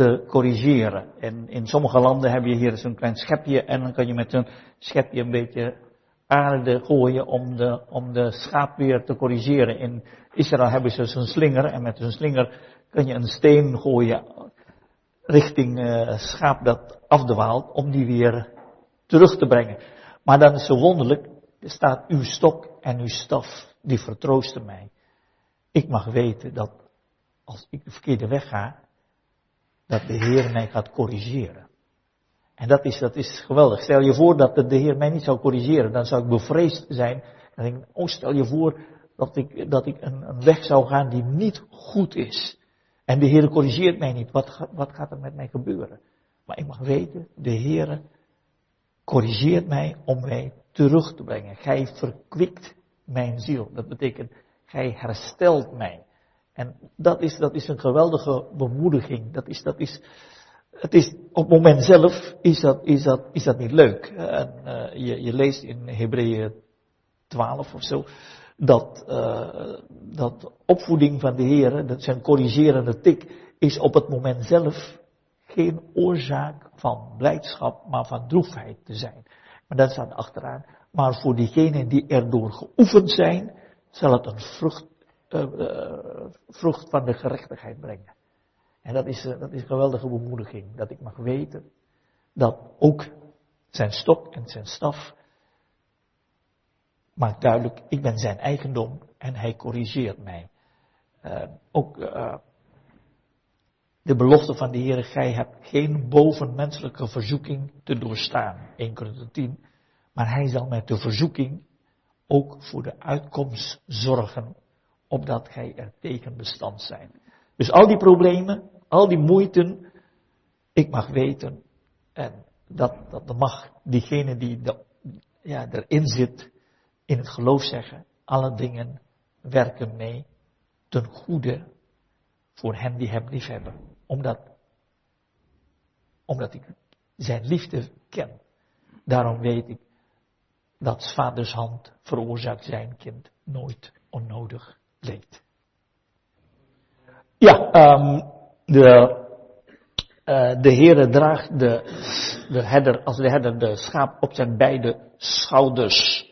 te corrigeren. En in sommige landen heb je hier zo'n klein schepje en dan kan je met zo'n schepje een beetje aarde gooien om de, om de schaap weer te corrigeren. In Israël hebben ze zo'n slinger en met zo'n slinger kan je een steen gooien richting uh, schaap dat afdwaalt om die weer terug te brengen. Maar dan is zo wonderlijk, er staat uw stok en uw staf, die vertroosten mij. Ik mag weten dat als ik de verkeerde weg ga, dat de Heer mij gaat corrigeren. En dat is, dat is geweldig. Stel je voor dat de Heer mij niet zou corrigeren, dan zou ik bevreesd zijn. En denk, oh stel je voor dat ik, dat ik een, een weg zou gaan die niet goed is. En de Heer corrigeert mij niet. Wat, wat gaat er met mij gebeuren? Maar ik mag weten, de Heer corrigeert mij om mij terug te brengen. Gij verkwikt mijn ziel. Dat betekent, gij herstelt mij. En dat is, dat is een geweldige bemoediging. Dat is, dat is, het is, op het moment zelf is dat, is dat, is dat niet leuk. En, uh, je, je leest in Hebreeën 12 of zo, dat, uh, dat opvoeding van de Heer, dat zijn corrigerende tik, is op het moment zelf geen oorzaak van blijdschap, maar van droefheid te zijn. Maar dat staat achteraan. Maar voor diegenen die erdoor geoefend zijn, zal het een vrucht uh, vrucht van de gerechtigheid brengen. En dat is, uh, dat is een geweldige bemoediging. Dat ik mag weten dat ook zijn stok en zijn staf maakt duidelijk, ik ben zijn eigendom en hij corrigeert mij. Ook de belofte van de Heer, gij hebt geen bovenmenselijke verzoeking te doorstaan. 1 Korinther 10. Maar hij zal met de verzoeking ook voor de uitkomst zorgen opdat gij er tegen bestand zijn. Dus al die problemen, al die moeiten, ik mag weten, en dat, dat mag diegene die de, ja, erin zit, in het geloof zeggen, alle dingen werken mee ten goede voor hen die hem liefhebben. Omdat, omdat ik zijn liefde ken. Daarom weet ik dat vaders hand veroorzaakt zijn kind nooit onnodig leed. Ja, um, de, uh, de Heere draagt de, de herder, als de herder de schaap op zijn beide schouders.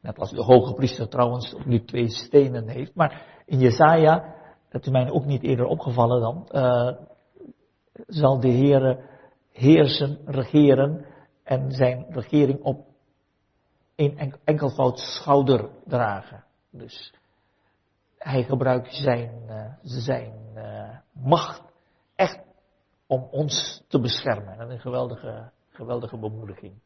Net als de hoge priester trouwens ook nu twee stenen heeft. Maar in Jezaja, dat is mij ook niet eerder opgevallen dan, uh, zal de Heere heersen, regeren en zijn regering op een enkelvoud schouder dragen. Dus hij gebruikt zijn, uh, zijn uh, macht echt om ons te beschermen. Is een geweldige, geweldige bemoediging.